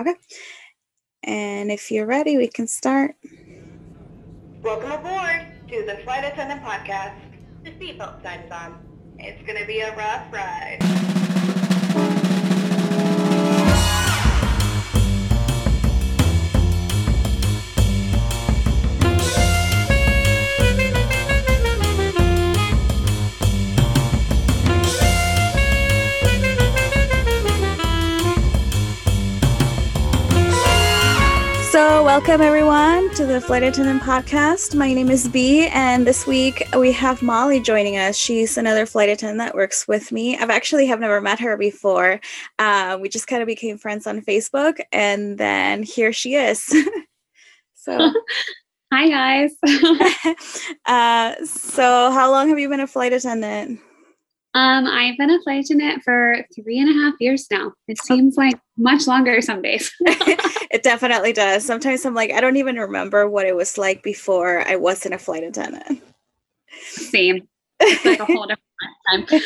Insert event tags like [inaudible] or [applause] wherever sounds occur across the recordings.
Okay. And if you're ready, we can start. Welcome aboard to the Flight Attendant Podcast. The seatbelt sign is on. It's going to be a rough ride. So, welcome everyone to the Flight Attendant Podcast. My name is B, and this week we have Molly joining us. She's another flight attendant that works with me. I've actually have never met her before. Uh, we just kind of became friends on Facebook, and then here she is. [laughs] so, [laughs] hi guys. [laughs] uh, so, how long have you been a flight attendant? Um, I've been a flight attendant for three and a half years now. It seems like much longer some days. [laughs] it definitely does. Sometimes I'm like, I don't even remember what it was like before I wasn't a flight attendant. Same. It's like a whole different time.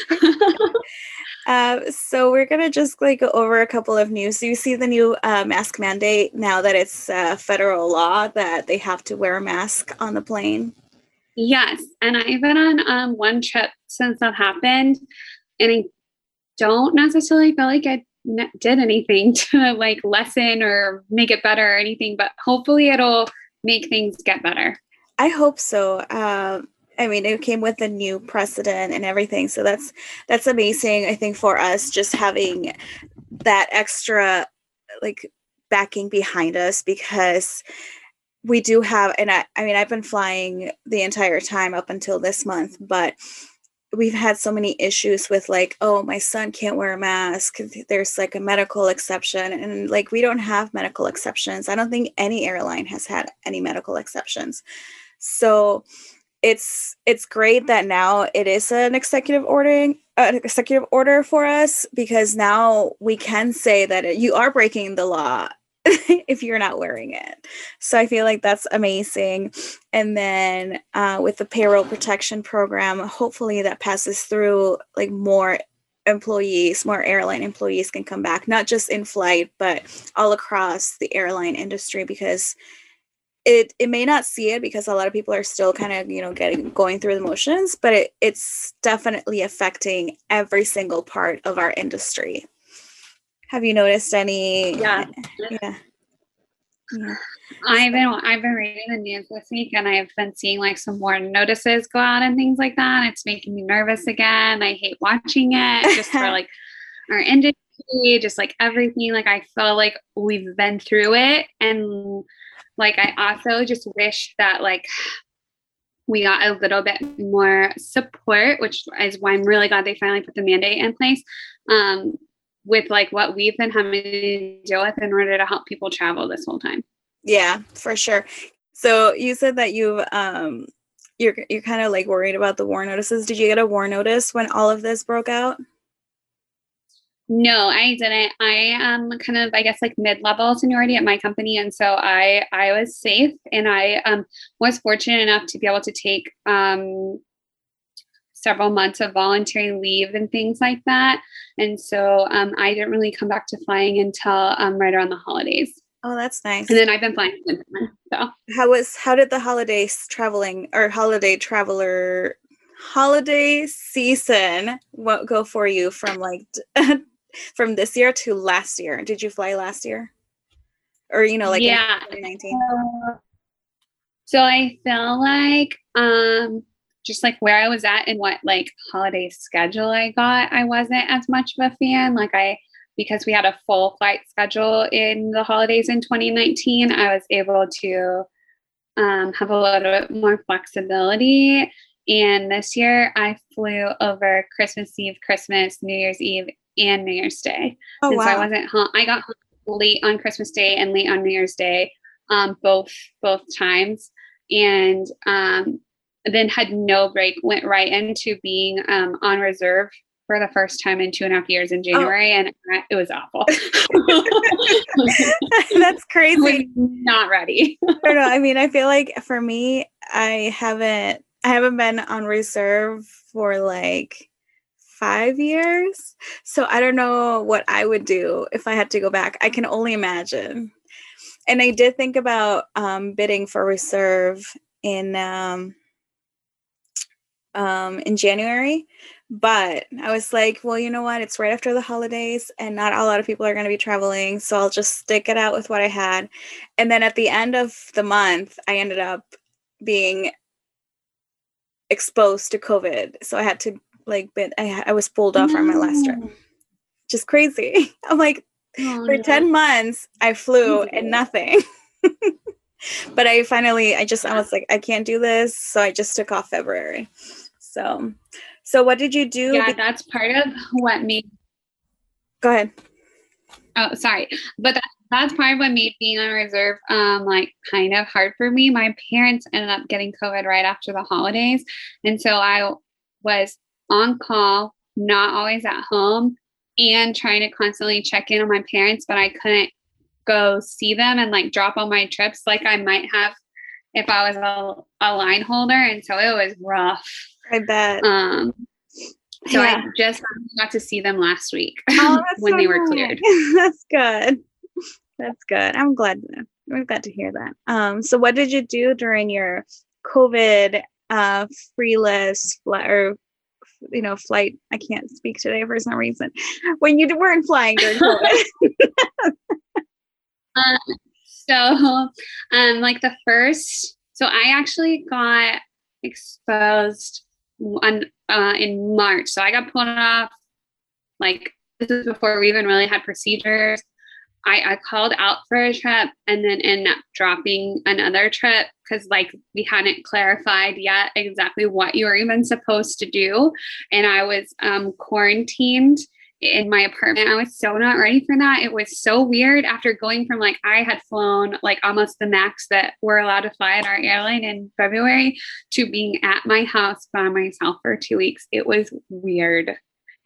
uh, [laughs] [laughs] so we're gonna just like go over a couple of news. So you see the new uh, mask mandate now that it's uh, federal law that they have to wear a mask on the plane. Yes, and I've been on um, one trip since that happened, and I don't necessarily feel like I did anything [laughs] to like lessen or make it better or anything, but hopefully it'll make things get better. I hope so. Um, I mean, it came with a new precedent and everything, so that's that's amazing. I think for us, just having that extra like backing behind us because we do have and I, I mean i've been flying the entire time up until this month but we've had so many issues with like oh my son can't wear a mask. There's like a medical exception and like we don't have medical exceptions. I don't think any airline has had any medical exceptions. So it's it's great that now it is an executive ordering an executive order for us because now we can say that you are breaking the law [laughs] if you're not wearing it. So I feel like that's amazing. And then uh, with the payroll protection program, hopefully that passes through like more employees, more airline employees can come back, not just in flight, but all across the airline industry because it it may not see it because a lot of people are still kind of you know getting going through the motions but it, it's definitely affecting every single part of our industry have you noticed any? Yeah. Yeah. yeah. I've been I've been reading the news this week and I've been seeing like some more notices go out and things like that. It's making me nervous again. I hate watching it just for [laughs] like our industry, just like everything. Like I feel like we've been through it and like I also just wish that like we got a little bit more support, which is why I'm really glad they finally put the mandate in place. Um, with like what we've been having to deal with in order to help people travel this whole time. Yeah, for sure. So you said that you um you're you're kind of like worried about the WARN notices. Did you get a WARN notice when all of this broke out? No, I didn't. I am kind of, I guess, like mid-level seniority at my company, and so I I was safe, and I um, was fortunate enough to be able to take um, several months of voluntary leave and things like that. And so um, I didn't really come back to flying until um, right around the holidays. Oh, that's nice. And then I've been flying since then. So how was how did the holidays traveling or holiday traveler holiday season what go for you from like [laughs] from this year to last year? Did you fly last year? Or you know, like yeah, 2019? so I feel like um just like where I was at and what like holiday schedule I got, I wasn't as much of a fan. Like I because we had a full flight schedule in the holidays in 2019, I was able to um, have a little bit more flexibility. And this year I flew over Christmas Eve, Christmas, New Year's Eve, and New Year's Day. Oh, and wow. so I wasn't home. I got home late on Christmas Day and late on New Year's Day, um, both both times. And um, then had no break, went right into being um, on reserve for the first time in two and a half years in oh. January, oh. and it was awful. [laughs] [laughs] That's crazy. not ready. I don't know. I mean, I feel like for me, I haven't, I haven't been on reserve for like five years. So I don't know what I would do if I had to go back. I can only imagine. And I did think about um, bidding for reserve in um, um, in January, but I was like, well, you know what? It's right after the holidays, and not a lot of people are going to be traveling, so I'll just stick it out with what I had. And then at the end of the month, I ended up being exposed to COVID, so I had to like, but I, I was pulled off no. on my last trip. Just crazy. [laughs] I'm like, oh, for no. 10 months, I flew and nothing. [laughs] but I finally, I just, I was like, I can't do this. So I just took off February. So, so what did you do? Yeah, that's part of what made. Go ahead. Oh, sorry, but that, that's part of what made being on reserve um like kind of hard for me. My parents ended up getting COVID right after the holidays, and so I was on call, not always at home, and trying to constantly check in on my parents, but I couldn't go see them and like drop on my trips like I might have if I was a, a line holder. And so it was rough. I bet. Um, so yeah. I just got to see them last week [laughs] oh, [laughs] when so they were cleared. [laughs] that's good. That's good. I'm glad we've got to hear that. Um, so what did you do during your COVID uh free list or you know flight? I can't speak today for some reason. When you weren't flying during COVID. um, so um like the first so I actually got exposed on uh, in March. So I got pulled off like this is before we even really had procedures. I, I called out for a trip and then ended up dropping another trip because like we hadn't clarified yet exactly what you were even supposed to do. And I was um, quarantined in my apartment. I was so not ready for that. It was so weird after going from like I had flown like almost the max that we're allowed to fly at our airline in February to being at my house by myself for two weeks. It was weird.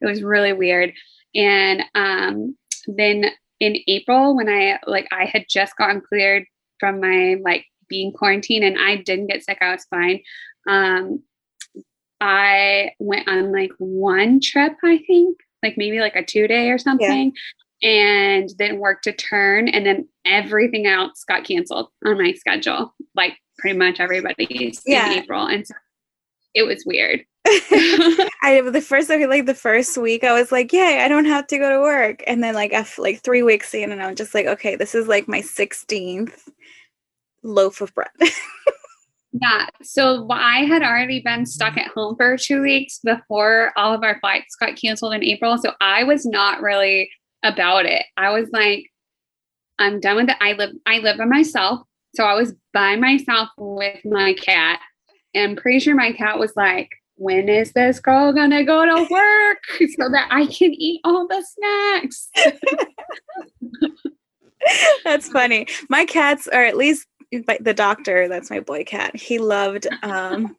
It was really weird. And um, then in April, when I like I had just gotten cleared from my like being quarantined and I didn't get sick, I was fine. Um, I went on like one trip, I think, like maybe like a two day or something. Yeah. And then worked a turn, and then everything else got canceled on my schedule, like pretty much everybody's yeah. in April. And so it was weird. [laughs] [laughs] I the first like the first week I was like, yay, I don't have to go to work. And then like after like three weeks in and I'm just like, okay, this is like my 16th loaf of bread. [laughs] Yeah. So I had already been stuck at home for two weeks before all of our flights got canceled in April. So I was not really about it. I was like, I'm done with it. I live I live by myself. So I was by myself with my cat. And I'm pretty sure my cat was like, when is this girl gonna go to [laughs] work so that I can eat all the snacks? [laughs] That's funny. My cats are at least the doctor. That's my boy cat he loved [laughs] um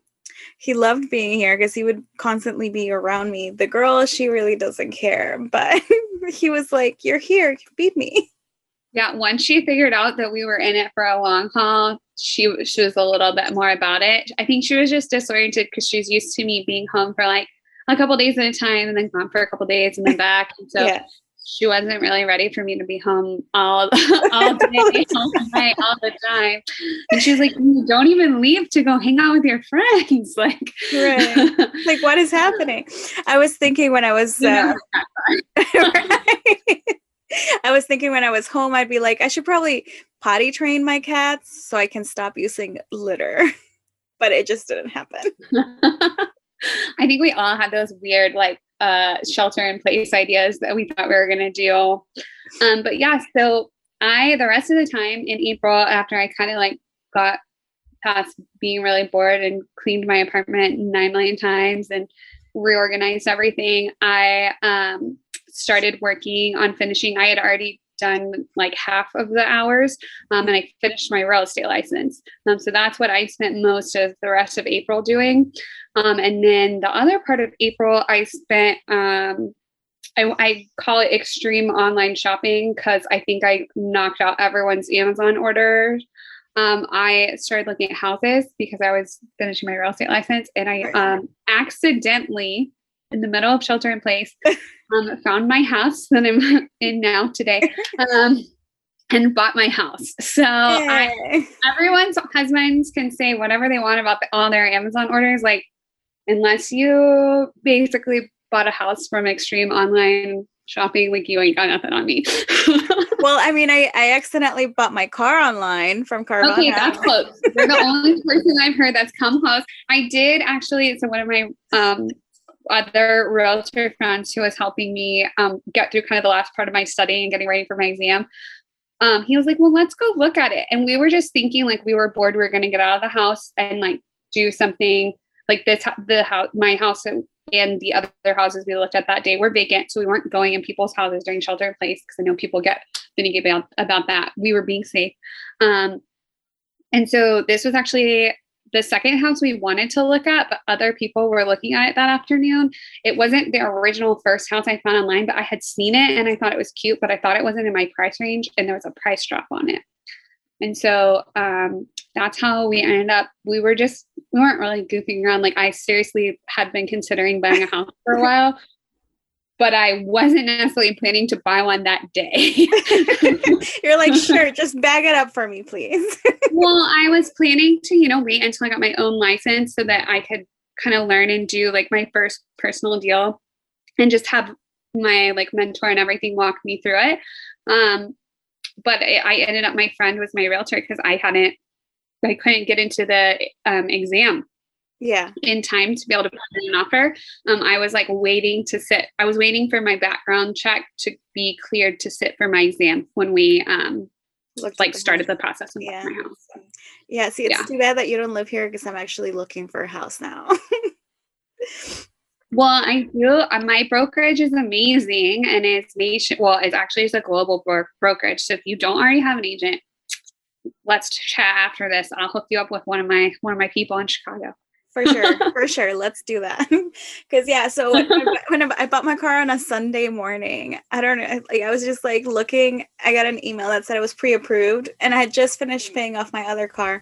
he loved being here because he would constantly be around me. The girl she really doesn't care but [laughs] he was like you're here. Feed me. Yeah once she figured out that we were in it for a long haul she she was a little bit more about it. I think she was just disoriented because she's used to me being home for like a couple days at a time and then gone for a couple days and then [laughs] back. And so yeah she wasn't really ready for me to be home all [laughs] [laughs] all day, [laughs] all night, all the time. And she's like, "You don't even leave to go hang out with your friends." Like, right. like what is happening? I was thinking when I was. Uh, I was thinking when I was home, I'd be like, I should probably potty train my cats so I can stop using litter. But it just didn't happen. I think we all had those weird, like, uh, shelter in place ideas that we thought we were going to do. Um, but yeah, so I, the rest of the time in April, after I kind of like got past being really bored and cleaned my apartment nine million times and reorganized everything, I um, started working on finishing. I had already done like half of the hours um, and I finished my real estate license. Um, so that's what I spent most of the rest of April doing. Um, and then the other part of April, I spent, um, I, I, call it extreme online shopping because I think I knocked out everyone's Amazon orders. Um, I started looking at houses because I was finishing my real estate license and I um, accidentally in the middle of shelter in place, [laughs] um, found my house that I'm [laughs] in now today. Um, and bought my house. So I, everyone's husbands can say whatever they want about the, all their Amazon orders. Like, unless you basically bought a house from extreme online shopping, like you ain't got nothing on me. [laughs] well, I mean, I, I accidentally bought my car online from Carvana. Okay, that's [laughs] close. You're the only person I've heard that's come close. I did actually. So one of my um, other realtor friends who was helping me um, get through kind of the last part of my study and getting ready for my exam um, he was like, well, let's go look at it. And we were just thinking like we were bored. We were going to get out of the house and like do something like this. The house, my house and, the other houses we looked at that day were vacant. So we weren't going in people's houses during shelter in place because I know people get finicky about, about that. We were being safe. Um, and so this was actually the second house we wanted to look at, but other people were looking at it that afternoon. It wasn't the original first house I found online, but I had seen it and I thought it was cute, but I thought it wasn't in my price range and there was a price drop on it. And so um, that's how we ended up. We were just, we weren't really goofing around. Like, I seriously had been considering buying a house for a while but I wasn't necessarily planning to buy one that day. [laughs] You're like, sure, [laughs] just bag it up for me, please. [laughs] well, I was planning to, you know, wait until I got my own license so that I could kind of learn and do like my first personal deal and just have my like mentor and everything walk me through it. Um, but I, I ended up, my friend was my realtor because I hadn't, I couldn't get into the um, exam yeah. in time to be able to put in an offer. Um, i was like waiting to sit i was waiting for my background check to be cleared to sit for my exam when we um Looked like started the process of yeah. my house. Yeah see it's yeah. too bad that you don't live here because i'm actually looking for a house now. [laughs] Well i do uh, my brokerage is amazing and it's nation well it's actually it's a global bro- brokerage. So if you don't already have an agent let's chat after this. I'll hook you up with one of my one of my people in chicago for sure for sure let's do that. [laughs] Because yeah so when, when, I bought my car on a sunday morning i don't know like i was just like looking i got an email that said it was pre-approved and i had just finished paying off my other car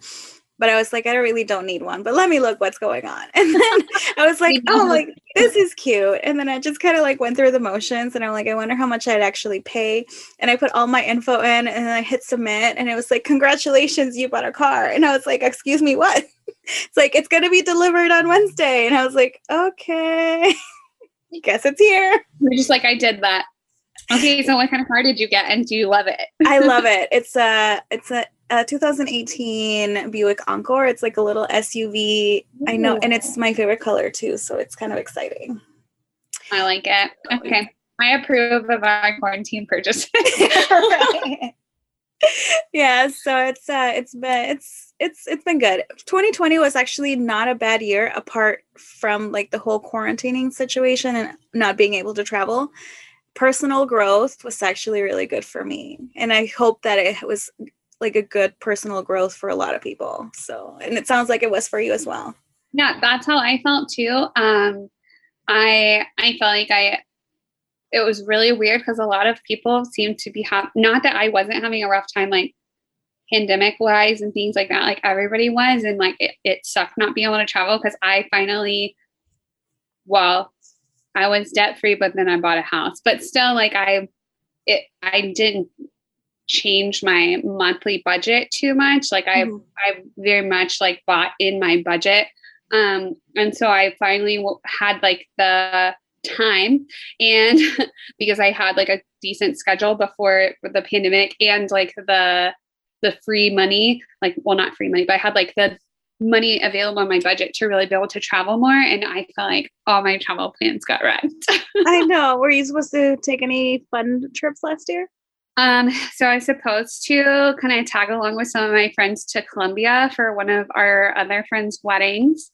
but i was like i really don't need one but let me look what's going on. [laughs] And then i was like [laughs] oh like this is cute. And then i just kind of like went through the motions and i'm like i wonder how much i'd actually pay. And i put all my info in and then i hit submit and it was like congratulations you bought a car. And i was like excuse me what it's like it's gonna be delivered on Wednesday, and I was like, okay, [laughs] I guess it's here. You're just like I did that. Okay, so what kind of car did you get, and do you love it? I [laughs] love it. It's a it's a, a 2018 Buick Encore. It's like a little SUV. Ooh. I know, and it's my favorite color too, so it's kind of exciting. I like it. Okay, I approve of our quarantine purchase. [laughs] [laughs] yeah, so it's uh, it's been it's it's it's been good. 2020 was actually not a bad year apart from like the whole quarantining situation and not being able to travel. Personal growth was actually really good for me. And I hope that it was like a good personal growth for a lot of people. So, and it sounds like it was for you as well. Yeah, that's how I felt too. Um I I felt like I it was really weird because a lot of people seemed to be ha- not that I wasn't having a rough time like pandemic wise and things like that like everybody was and like it, it sucked not being able to travel because i finally well i was debt free but then i bought a house. But still like i it i didn't change my monthly budget too much. Like i mm-hmm. i very much like bought in my budget. Um and so i finally had like the time and [laughs] because i had like a decent schedule before the pandemic and like the the free money, like well not free money, but I had like the money available in my budget to really be able to travel more. And I felt like all my travel plans got wrecked. [laughs] I know. Were you supposed to take any fun trips last year? Um, so I was supposed to kind of tag along with some of my friends to Colombia for one of our other friends' weddings.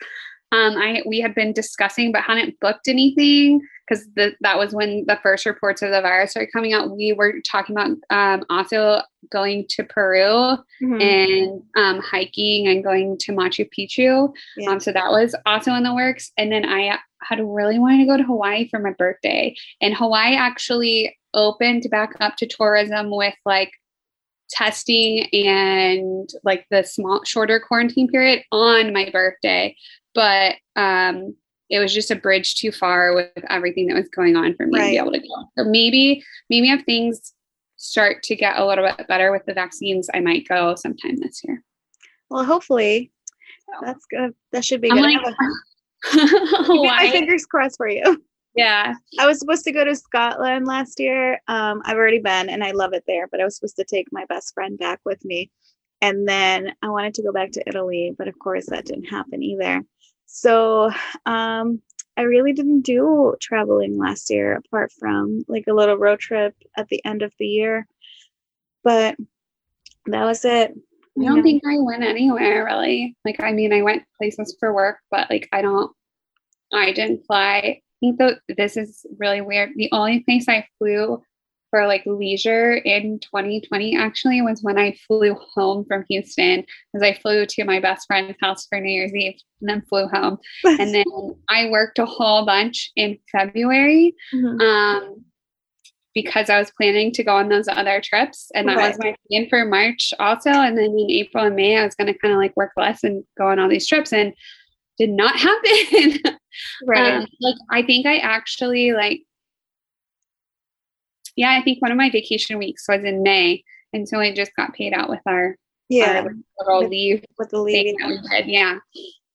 Um, I we had been discussing but hadn't booked anything because that was when the first reports of the virus started coming out. We were talking about um, also going to Peru mm-hmm. and um, hiking and going to Machu Picchu. Yeah. Um, so that was also in the works. And then I had really wanted to go to Hawaii for my birthday. And Hawaii actually opened back up to tourism with like testing and like the small shorter quarantine period on my birthday but um it was just a bridge too far with everything that was going on for me right. to be able to go. So maybe, maybe if things start to get a little bit better with the vaccines, I might go sometime this year. Well, hopefully, so. that's good. That should be I'm good. Like, [laughs] [laughs] my fingers crossed for you. Yeah. I was supposed to go to Scotland last year. Um, I've already been and I love it there, but I was supposed to take my best friend back with me. And then I wanted to go back to Italy, but of course that didn't happen either. So um, I really didn't do traveling last year apart from like a little road trip at the end of the year. But that was it. I don't think I went anywhere really. Like, I mean, I went places for work, but like, I don't, I didn't fly. I think that this is really weird. The only place I flew for like leisure in 2020 actually was when I flew home from Houston because I flew to my best friend's house for New Year's Eve and then flew home. [laughs] and then I worked a whole bunch in February. Mm-hmm. Um, because I was planning to go on those other trips. And that was my plan for March also. And then in April and May, I was going to kind of like work less and go on all these trips and did not [laughs] happen. right. Um, like, I think I actually like, yeah, I think one of my vacation weeks was in May. And so I just got paid out with our, yeah, our little leave with the leave. Yeah.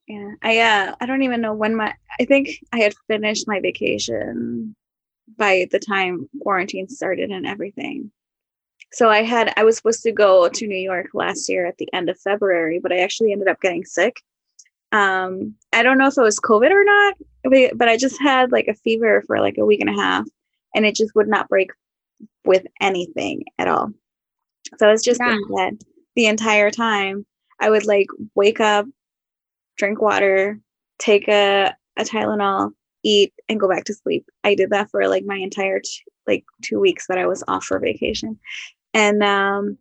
Yeah. I, uh, I don't even know when my, I think I had finished my vacation by the time quarantine started and everything. So I had I was supposed to go to New York last year at the end of February, but I actually ended up getting sick. Um, I don't know if it was COVID or not, but I just had like a fever for like a week and a half, and it just would not break with anything at all. So it's just yeah. in bed the entire time. I would like wake up, drink water, take a, a Tylenol, eat and go back to sleep. I did that for like my entire t- like two weeks that I was off for vacation. And um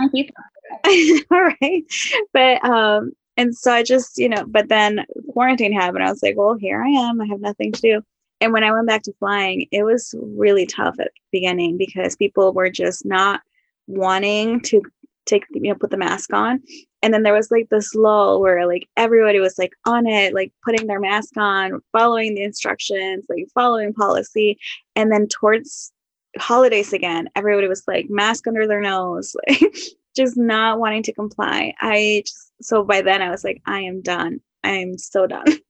I hate that. [laughs] all right. But um and so I just, you know, but then quarantine happened. I was like, well, here I am. I have nothing to do. And when I went back to flying, it was really tough at the beginning because people were just not wanting to take you know put the mask on. And then there was like this lull where like everybody was like on it like putting their mask on following the instructions like following policy. And then towards holidays again everybody was like mask under their nose [laughs] like just not wanting to comply. I just so by then i was like i am done. I am so done [laughs]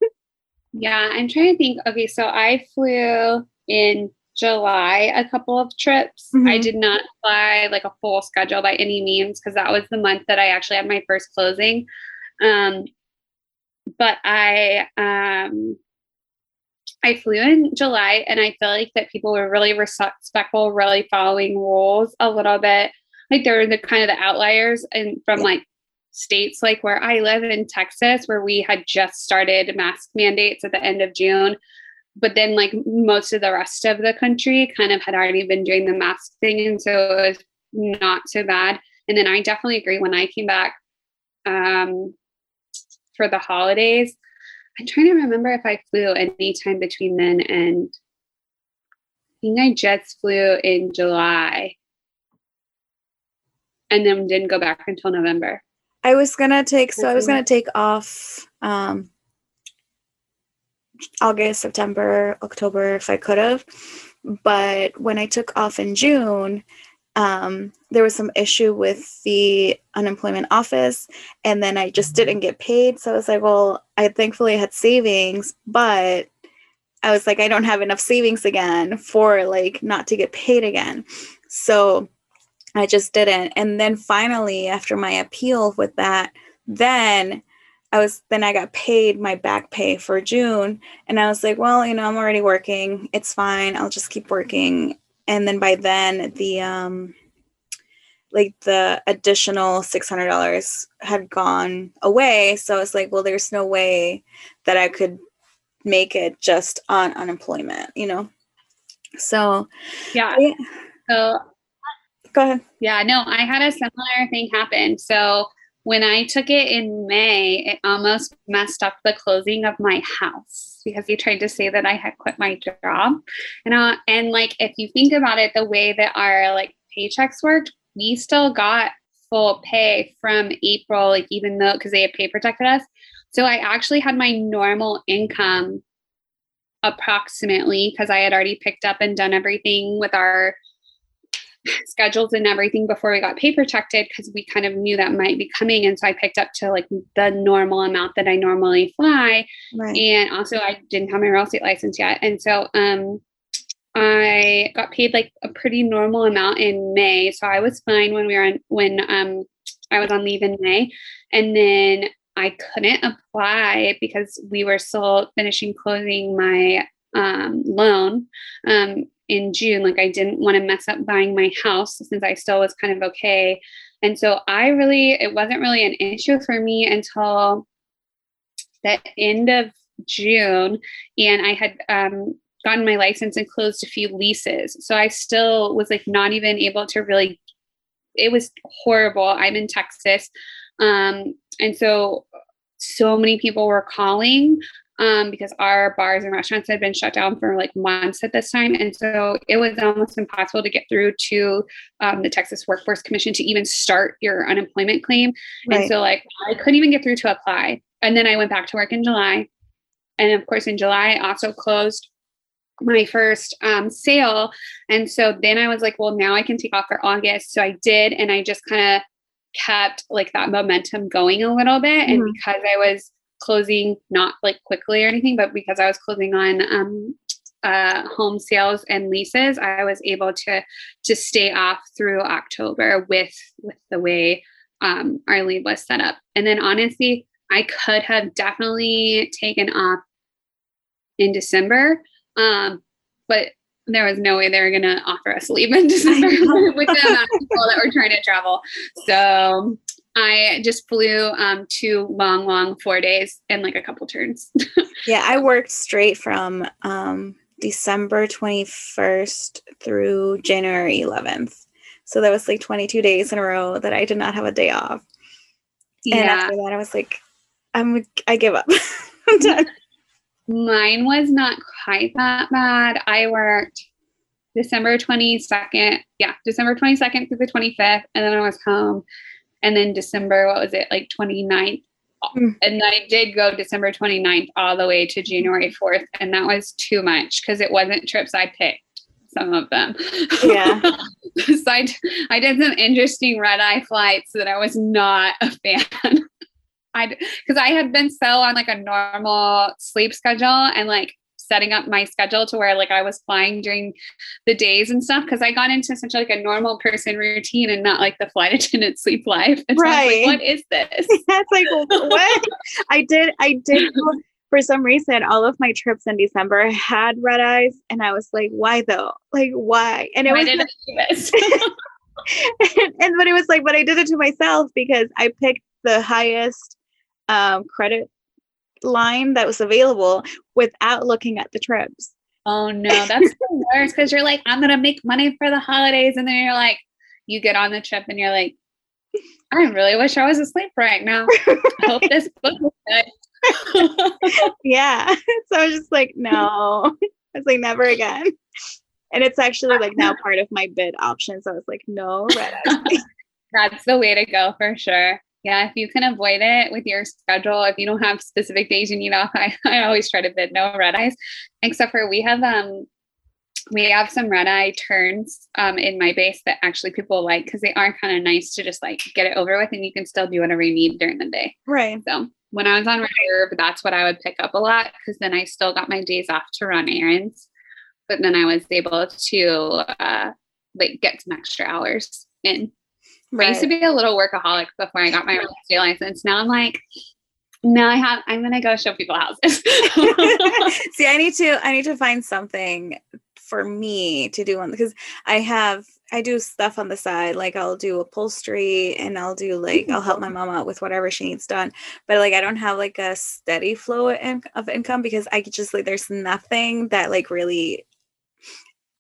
yeah i'm trying to think okay so i flew in July a couple of trips. Mm-hmm. I did not fly like a full schedule by any means because that was the month that I actually had my first closing. Um, but I um, I flew in July, and I feel like that people were really respectful, really following rules a little bit. Like they're the kind of the outliers, and from like states like where I live in Texas, where we had just started mask mandates at the end of June. But then like most of the rest of the country kind of had already been doing the mask thing and so it was not so bad. And then i definitely agree when i came back um, for the holidays i'm trying to remember if i flew any time between then and i think i just flew in july. And then didn't go back until november i was gonna take so i was gonna take off um August, September, October if I could have. But when I took off in June, um, there was some issue with the unemployment office, and then I just didn't get paid. So I was like, well, I thankfully had savings, but I was like, I don't have enough savings again for like not to get paid again. So I just didn't. And then finally, after my appeal with that, then I was then I got paid my back pay for June and I was like, well, you know, I'm already working. It's fine. I'll just keep working. And then by then the um like the additional $600 had gone away, so I was like, well, there's no way that I could make it just on unemployment, you know. So, yeah. yeah. So go ahead. Yeah, no, I had a similar thing happen. So when I took it in May, it almost messed up the closing of my house because he tried to say that I had quit my job. And uh, and like if you think about it, the way that our like paychecks worked, we still got full pay from April, like even though because they had pay protected us. So I actually had my normal income approximately because I had already picked up and done everything with our schedules and everything before we got paper protected because we kind of knew that might be coming. And so I picked up to like the normal amount that I normally fly. Right. And also I didn't have my real estate license yet. And so um I got paid like a pretty normal amount in May. So I was fine when we were on when um I was on leave in May. And then I couldn't apply because we were still finishing closing my um, loan um, in June. Like I didn't want to mess up buying my house since I still was kind of okay. And so I really, it wasn't really an issue for me until the end of June. And I had um, gotten my license and closed a few leases. So I still was like not even able to really, it was horrible. I'm in Texas. Um, and so, so many people were calling um, because our bars and restaurants had been shut down for like months at this time. And so it was almost impossible to get through to um, the Texas Workforce Commission to even start your unemployment claim. Right. And so, like, I couldn't even get through to apply. And then I went back to work in July. And of course, in July, I also closed my first um, sale. And so then I was like, well, now I can take off for August. So I did. And I just kind of kept like that momentum going a little bit. And mm-hmm. because I was closing not like quickly or anything, but because I was closing on um, uh, home sales and leases, I was able to to stay off through October with with the way um, our leave was set up. And then honestly, I could have definitely taken off in December, um, but there was no way they were going to offer us leave in [laughs] December with the amount of people that were trying to travel. So I just flew um, two long, long four days and like a couple turns. [laughs] yeah, I worked straight from um, December 21st through January 11th. So that was like 22 days in a row that I did not have a day off. Yeah. And after that, I was like, I'm, I give up. [laughs] I'm done. Mine was not quite that bad. I worked December 22nd. Yeah, December 22nd through the 25th. And then I was home. And then December, what was it, like 29th? Mm. And I did go December 29th all the way to January 4th. And that was too much because it wasn't trips I picked some of them. Yeah. [laughs] so I, I did some interesting red eye flights that I was not a fan. [laughs] I because I had been so on like a normal sleep schedule and like setting up my schedule to where like I was flying during the days and stuff because I got into such like a normal person routine and not like the flight [laughs] attendant sleep life. And right. So like, what is this? [laughs] That's like [laughs] what I did. I did for some reason all of my trips in December had red eyes, and I was like, why though? Like why? And it why was. Did do this? and, and but it was like, but I did it to myself because I picked the highest um, credit line that was available without looking at the trips. Oh no, that's the [laughs] worst because you're like, I'm gonna make money for the holidays, and then you're like, you get on the trip and you're like, I really wish I was asleep right now. I hope [laughs] this book is good. [laughs] yeah. So I was just like, no. I was like, never again. And it's actually like now part of my bid option. So I was like, no, red That's the way to go for sure yeah, if you can avoid it with your schedule, if you don't have specific days you need off, I, [laughs] I always try to bid no red eyes, except for we have um we have some red eye turns um, in my base that actually people like because they are kind of nice to just like get it over with and you can still do whatever you need during the day. Right. So when I was on reserve, that's what I would pick up a lot because then I still got my days off to run errands, but then I was able to uh, like get some extra hours in. Right. I used to be a little workaholic before I got my real estate license. Now I'm like, now I have I'm gonna go show people houses. [laughs] [laughs] See, I need to I need to find something for me to do on because I have I do stuff on the side like I'll do upholstery and I'll do like I'll help my mm. mom out with whatever she needs done but like I don't have like a steady flow of income because I just like there's nothing that like really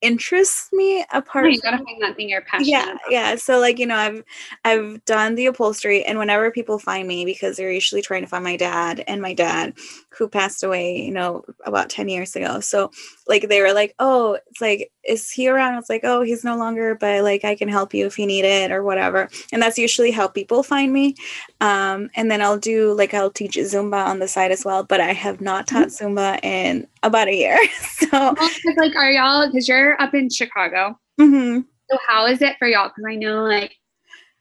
interests me apart yeah, you gotta find that thing you're passionate yeah about. yeah so like you know i've i've done the upholstery and whenever people find me because they're usually trying to find my dad and my dad who passed away you know about 10 years ago so like they were like oh it's like is he around? It's like, oh, he's no longer, but like I can help you if you need it or whatever. And that's usually how people find me. Um, and then I'll do like I'll teach Zumba on the side as well, but I have not taught mm-hmm. Zumba in about a year. [laughs] so like, are y'all because you're up in Chicago? Mm-hmm. So how is it for y'all? Because I know like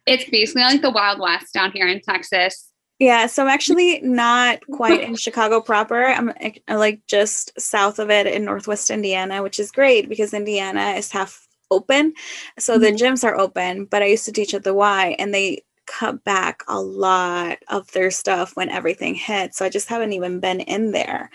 it's basically like the Wild West down here in Texas. Yeah, so I'm actually [laughs] not quite in Chicago proper. I'm like just south of it in Northwest Indiana, which is great because Indiana is half open. So mm-hmm. the gyms are open, but I used to teach at the Y and they cut back a lot of their stuff when everything hit. So I just haven't even been in there.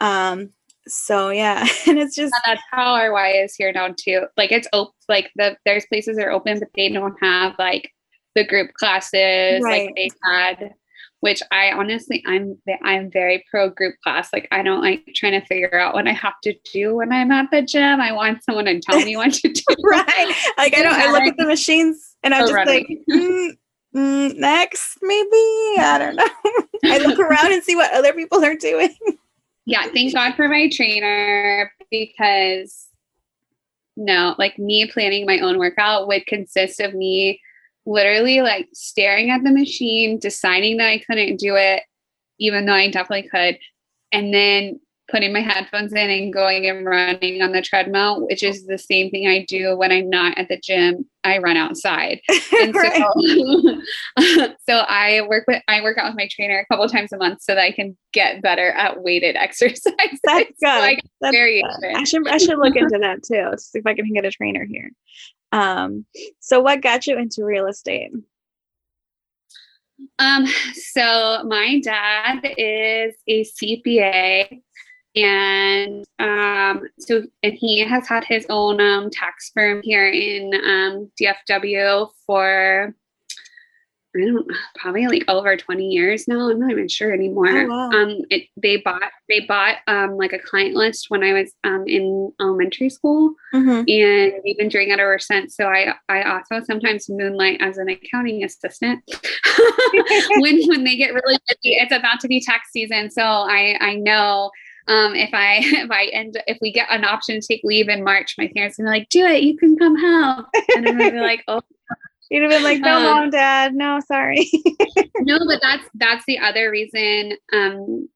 Um, so yeah, [laughs] and it's just and that's how our Y is here now too. Like it's open, like the there's places are open, but they don't have like the group classes right. like they had which I honestly I'm I'm very pro group class. Like I don't like trying to figure out what I have to do when I'm at the gym. I want someone to tell me what to do. [laughs] right. Like I [laughs] don't I look at the machines and I'm just running. like mm, mm, next maybe. I don't know. [laughs] I look around and see what other people are doing. Yeah, thank God for my trainer because no, like me planning my own workout would consist of me literally like staring at the machine, deciding that I couldn't do it, even though I definitely could, and then putting my headphones in and going and running on the treadmill, which is the same thing I do when I'm not at the gym. I run outside. [laughs] And so, [laughs] so I work with I work out with my trainer a couple times a month so that I can get better at weighted [laughs] exercise. That's good. So That's good. I should I should look into that too. See if I can get a trainer here. Um, so what got you into real estate? Um, so my dad is a CPA and um, so and he has had his own um, tax firm here in um, DFW for I don't probably like over 20 years now. I'm not even sure anymore. Oh, wow. Um, it, they bought they bought um like a client list when I was um in elementary school, mm-hmm. and we've been doing it ever since. So I I also sometimes moonlight as an accounting assistant [laughs] when when they get really busy. It's about to be tax season, so I I know um, if I [laughs] if I end if we get an option to take leave in March, my parents are gonna be like, do it, you can come help. And I'm gonna be like, oh [laughs] You'd have been like, no, um, mom, dad, no, sorry. [laughs] no, but that's that's the other reason. Um,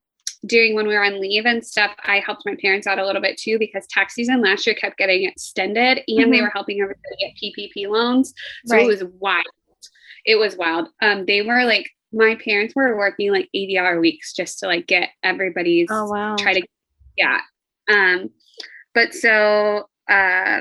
during when we were on leave and stuff, I helped my parents out a little bit too because tax season last year kept getting extended and mm-hmm. they were helping everybody get PPP loans. So right. it was wild. It was wild. Um, they were like, my parents were working like 80 hour weeks just to like get everybody's oh wow try to get yeah um but so uh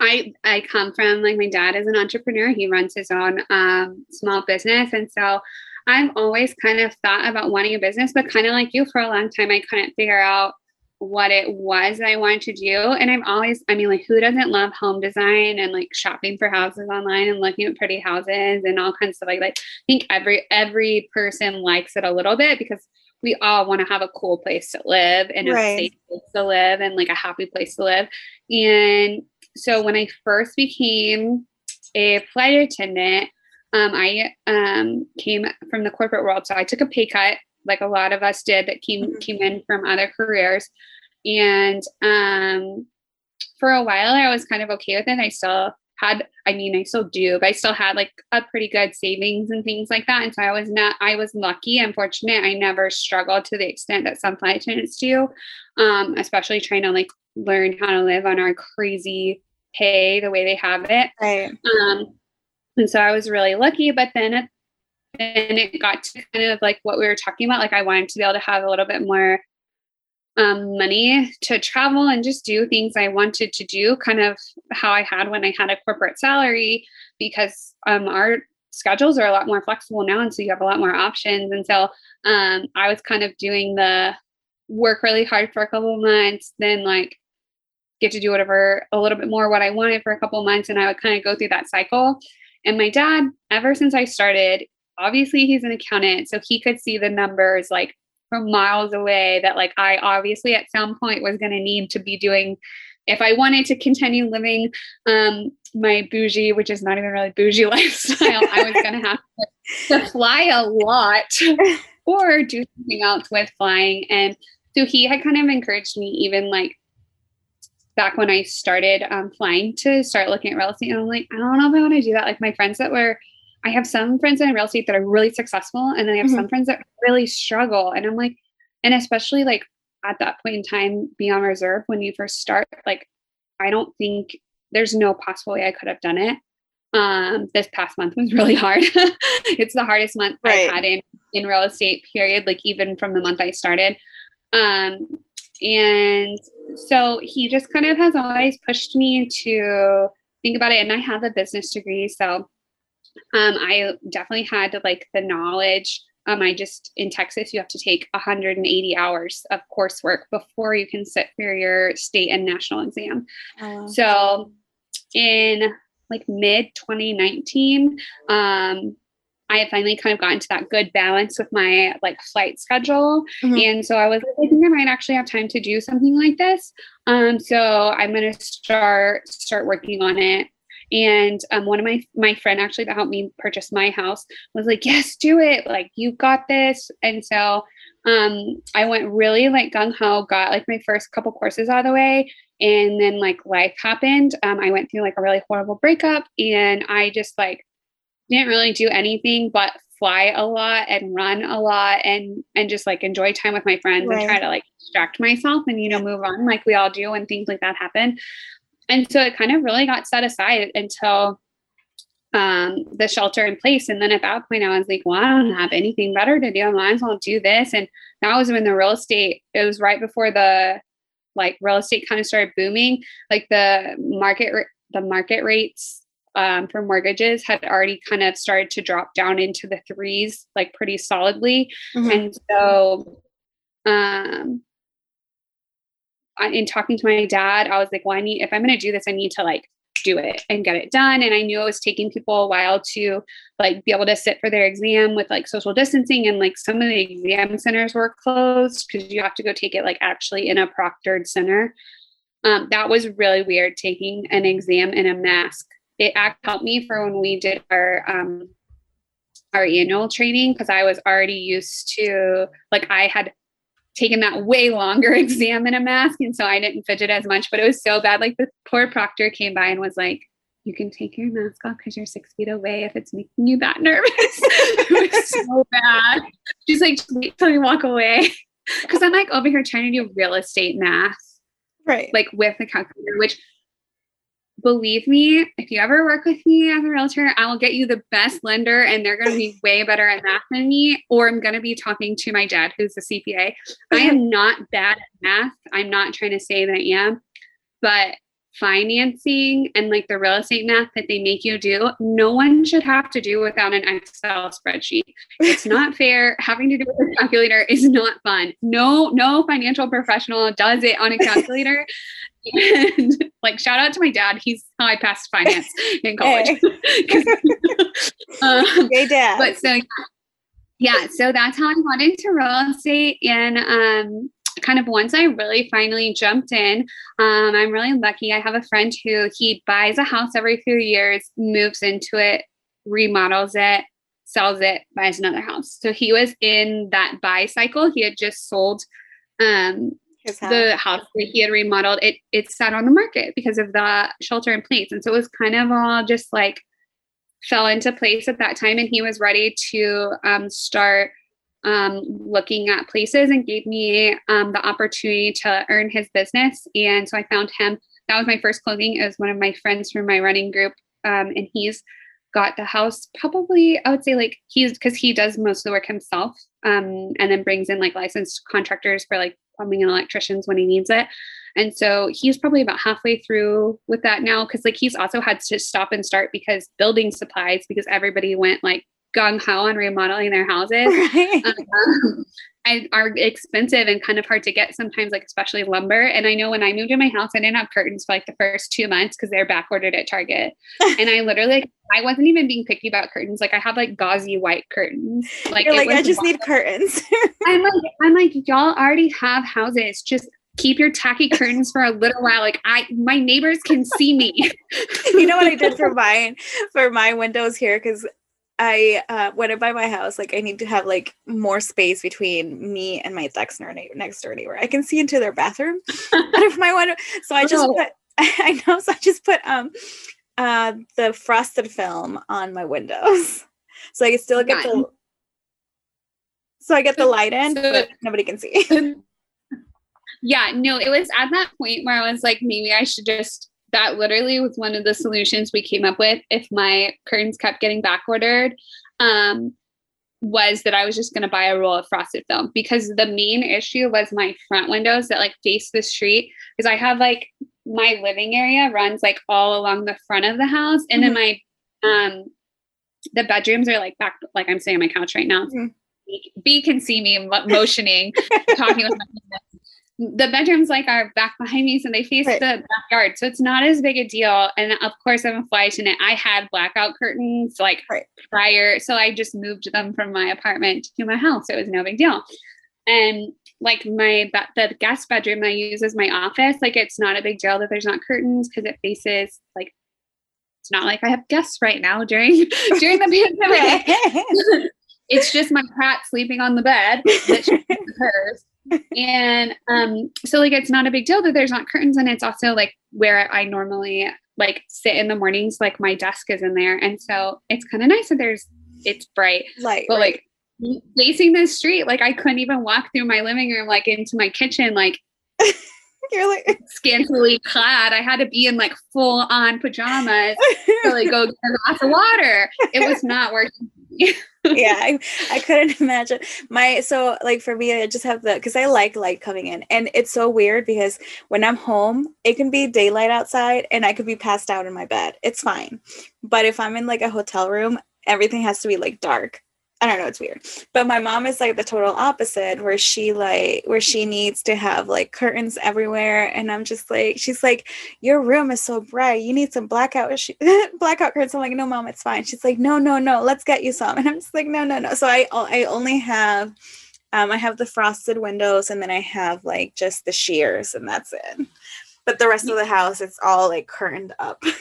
I I come from like my dad is an entrepreneur. He runs his own um, small business, and so I've always kind of thought about wanting a business, but kind of like you, for a long time, I couldn't figure out what it was that I wanted to do. And I'm always, I mean, like, who doesn't love home design and like shopping for houses online and looking at pretty houses and all kinds of stuff like like I think every every person likes it a little bit because we all want to have a cool place to live and right. a safe place to live and like a happy place to live. And so when I first became a flight attendant, um, I um, came from the corporate world, so I took a pay cut, like a lot of us did that came mm-hmm. came in from other careers, and um, for a while I was kind of okay with it. I still had, I mean, I still do, but I still had like a pretty good savings and things like that. And so I was not, I was lucky and fortunate. I never struggled to the extent that some flight attendants do, um, especially trying to like learn how to live on our crazy pay the way they have it. Right. Um, and so I was really lucky. But then it, then it got to kind of like what we were talking about. Like I wanted to be able to have a little bit more um, money to travel and just do things I wanted to do, kind of how I had when I had a corporate salary, because um, our schedules are a lot more flexible now. And so you have a lot more options. And so um, I was kind of doing the work really hard for a couple months, then like get to do whatever a little bit more what I wanted for a couple months. And I would kind of go through that cycle. And my dad, ever since I started, obviously he's an accountant, so he could see the numbers like from miles away that like I obviously at some point was going to need to be doing if I wanted to continue living um, my bougie, which is not even really bougie [laughs] lifestyle, I was going to have to fly a lot [laughs] or do something else with flying. And so he had kind of encouraged me, even like back when I started um, flying to start looking at real estate. And I'm like, I don't know if I want to do that. Like my friends that were, I have some friends in real estate that are really successful, and then I have mm-hmm. some friends that really struggle. And I'm like, and especially like at that point in time, be on reserve when you first start, like I don't think there's no possible way I could have done it. Um, this past month was really [laughs] hard. it's the hardest month right. I've had in in real estate. Period. Like even from the month I started. Um, and so he just kind of has always pushed me to think about it. And I have a business degree, so um, I definitely had like the knowledge. Um, I just in Texas, you have to take 180 hours of coursework before you can sit for your state and national exam. Oh. So in like mid 2019, um, I had finally kind of gotten to that good balance with my like flight schedule. Mm-hmm. And so I was like, I think I might actually have time to do something like this. Um, so I'm gonna start start working on it. And um, one of my my friend actually that helped me purchase my house was like, yes, do it. Like you got this. And so um, I went really like gung ho, got like my first couple courses out of the way. And then like life happened. Um, I went through like a really horrible breakup and I just like didn't really do anything but fly a lot and run a lot and and just like enjoy time with my friends right. and try to like distract myself and you know move on like we all do when things like that happen and so it kind of really got set aside until um, the shelter in place. And then at that point, I was like, well, I don't have anything better to do. I might as well do this. And that was when the real estate, it was right before the like real estate kind of started booming. Like the market, the market rates um, for mortgages had already kind of started to drop down into the threes, like pretty solidly. Mm-hmm. And so, um, I, in talking to my dad, I was like, well, I need, if I'm going to do this, I need to like do it and get it done. And I knew it was taking people a while to like be able to sit for their exam with like social distancing and like some of the exam centers were closed because you have to go take it like actually in a proctored center. Um, that was really weird taking an exam in a mask it helped me for when we did our um, our annual training because I was already used to like I had taken that way longer [laughs] exam in a mask and so I didn't fidget as much but it was so bad. Like the poor proctor came by and was like you can take your mask off because you're six feet away if it's making you that [laughs] nervous. [laughs] It was so bad. She's like just wait till you walk away. Because I'm like over here trying to do real estate math right. like with the calculator which believe me, if you ever work with me as a realtor, I will get you the best lender and they're going to be way better at math than me. Or I'm going to be talking to my dad, who's a CPA. I am [laughs] not bad at math. I'm not trying to say that I am, but financing and like the real estate math that they make you do, no one should have to do without an Excel spreadsheet. It's not [laughs] fair. Having to do with a calculator is not fun. No, no financial professional does it on a calculator. And [laughs] like shout out to my dad. He's how I passed finance [laughs] in college. Hey, [laughs] um, hey dad. But so yeah, so that's how I got into real estate and um kind of once I really finally jumped in, um, I'm really lucky. I have a friend who he buys a house every few years, moves into it, remodels it, sells it, buys another house. So he was in that buy cycle. He had just sold um, house. the house that he had remodeled. It it sat on the market because of the shelter in place, and so it was kind of all just like fell into place at that time. And he was ready to um, start um, looking at places and gave me um, the opportunity to earn his business. And so I found him. That was my first clothing. It was one of my friends from my running group. Um, and he's got the house probably, I would say, like he's because he does most of the work himself um, and then brings in like licensed contractors for like plumbing and electricians when he needs it. And so he's probably about halfway through with that now because like he's also had to stop and start because building supplies because everybody went like gung ho on remodeling their houses [laughs] right. um, [laughs] I, are expensive and kind of hard to get sometimes, like especially lumber. And I know when I moved in my house, I didn't have curtains for like the first two months because they're back ordered at Target. [laughs] and I literally, like, I wasn't even being picky about curtains. Like I have like gauzy white curtains. Like, like I just need curtains. I'm like, I'm like, y'all already have houses. Just keep your tacky curtains for a little while. Like I, my neighbors can see me. you know what I did for mine, for my windows here? Cause I uh, when I buy my house, like I need to have like more space between me and my next door next door neighbor. I can see into their bathroom [laughs] out of my window, so I just oh. put. [laughs] I know, so I just put um uh the frosted film on my windows, [laughs] so I can still get the. So I get the light in, so, but nobody can see. yeah, no, it was at that point where I was like, maybe I should just that literally was one of the solutions we came up with if my curtains kept getting back ordered um, was that I was just going to buy a roll of frosted film because the main issue was my front windows that like face the street because I have like my living area runs like all along the front of the house and mm-hmm. then my um the bedrooms are like back like I'm sitting on my couch right now. Mm-hmm. B can see me motioning, talking with my [laughs] the bedrooms like are back behind me, so they face right. the backyard. So it's not as big a deal. And of course, I'm a flight attendant. I had blackout curtains like right. prior, so I just moved them from my apartment to my house. It was no big deal. And like my the guest bedroom I use as my office, like it's not a big deal that there's not curtains because it faces like it's not like I have guests right now during [laughs] during the pandemic. [laughs] [laughs] it's just my cat sleeping on the bed that hers and um, so like it's not a big deal that there's not curtains, and it's also like where I normally like sit in the mornings, like my desk is in there, and so it's kind of nice that there's it's bright, light, but right. like facing the street, like I couldn't even walk through my living room, like into my kitchen, like. [laughs] You're like scantily clad. I had to be in like full on pajamas to like go get a glass of water. It was not working yeah, [laughs] I, I couldn't [laughs] imagine my so like for me, I just have the because I like light coming in, and it's so weird because when I'm home, it can be daylight outside, and I could be passed out in my bed. It's fine, but if I'm in like a hotel room, everything has to be like dark. I don't know, it's weird. But my mom is like the total opposite, where she like where she needs to have like curtains everywhere. And I'm just like, she's like, Your room is so bright. You need some blackout [laughs] blackout curtains. I'm like, no, mom, it's fine. She's like, No, no, no, let's get you some. [laughs] And I'm just like, no, no, no. So I I only have um I have the frosted windows and then I have like just the sheers and that's it. But the rest of the house, it's all like curtained up. [laughs]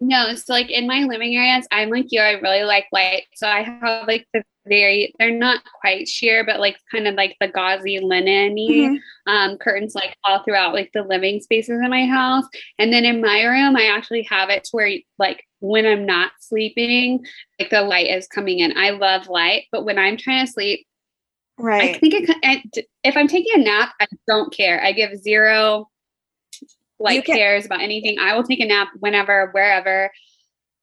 No, so like in my living areas, I'm like you. I really like light. So I have like the very they're not quite sheer but like kind of like the gauzy linen mm-hmm. um, curtains like all throughout like the living spaces in my house. And then in my room i actually have it to where like when i'm not sleeping like the light is coming in. I love light but when i'm trying to sleep right. i think it, if i'm taking a nap i don't care. I give zero like cares about anything. I will take a nap whenever wherever.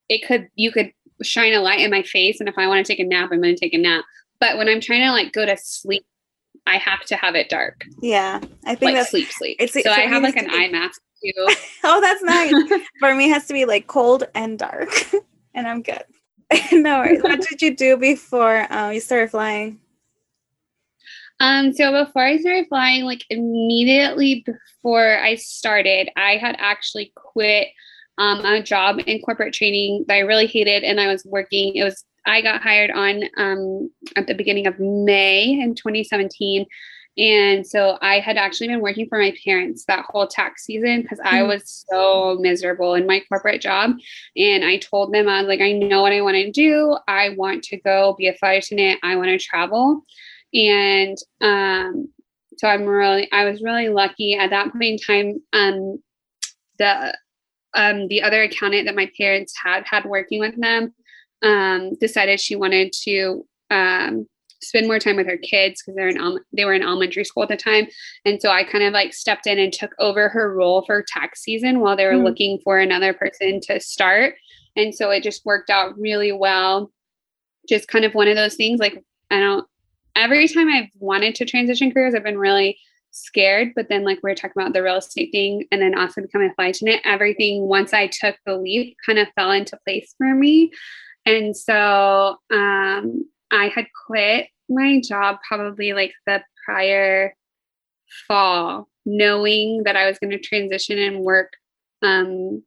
It could you could shine a light in my face and if I want to take a nap, I'm going to take a nap. But when I'm trying to like go to sleep, I have to have it dark. Yeah, I think like that's sleep, sleep. It's, so I have like an be... eye mask too. [laughs] oh, that's nice. [laughs] For me, it has to be like cold and dark, [laughs] and I'm good. no worries. What did you do before um, you started flying? Um, so before I started flying, like immediately before I started, I had actually quit um, a job in corporate training that I really hated, and I was working. It was I got hired on um, at the beginning of May in 2017. And so I had actually been working for my parents that whole tax season because I mm-hmm. was so miserable in my corporate job. And I told them, I was like, I know what I want to do. I want to go be a flight attendant. I want to travel. And um, so I'm really, I was really lucky at that point in time. Um, the um, the other accountant that my parents had had working with them um, decided she wanted to um, spend more time with her kids because they're in they were in elementary school at the time, and so I kind of like stepped in and took over her role for tax season while they were mm-hmm. looking for another person to start, and so it just worked out really well. Just kind of one of those things like I don't. Every time I've wanted to transition careers, I've been really scared, but then like we are talking about the real estate thing and then also becoming a flight attendant, everything once I took the leap kind of fell into place for me. And so um, I had quit my job probably like the prior fall, knowing that I was going to transition and work um,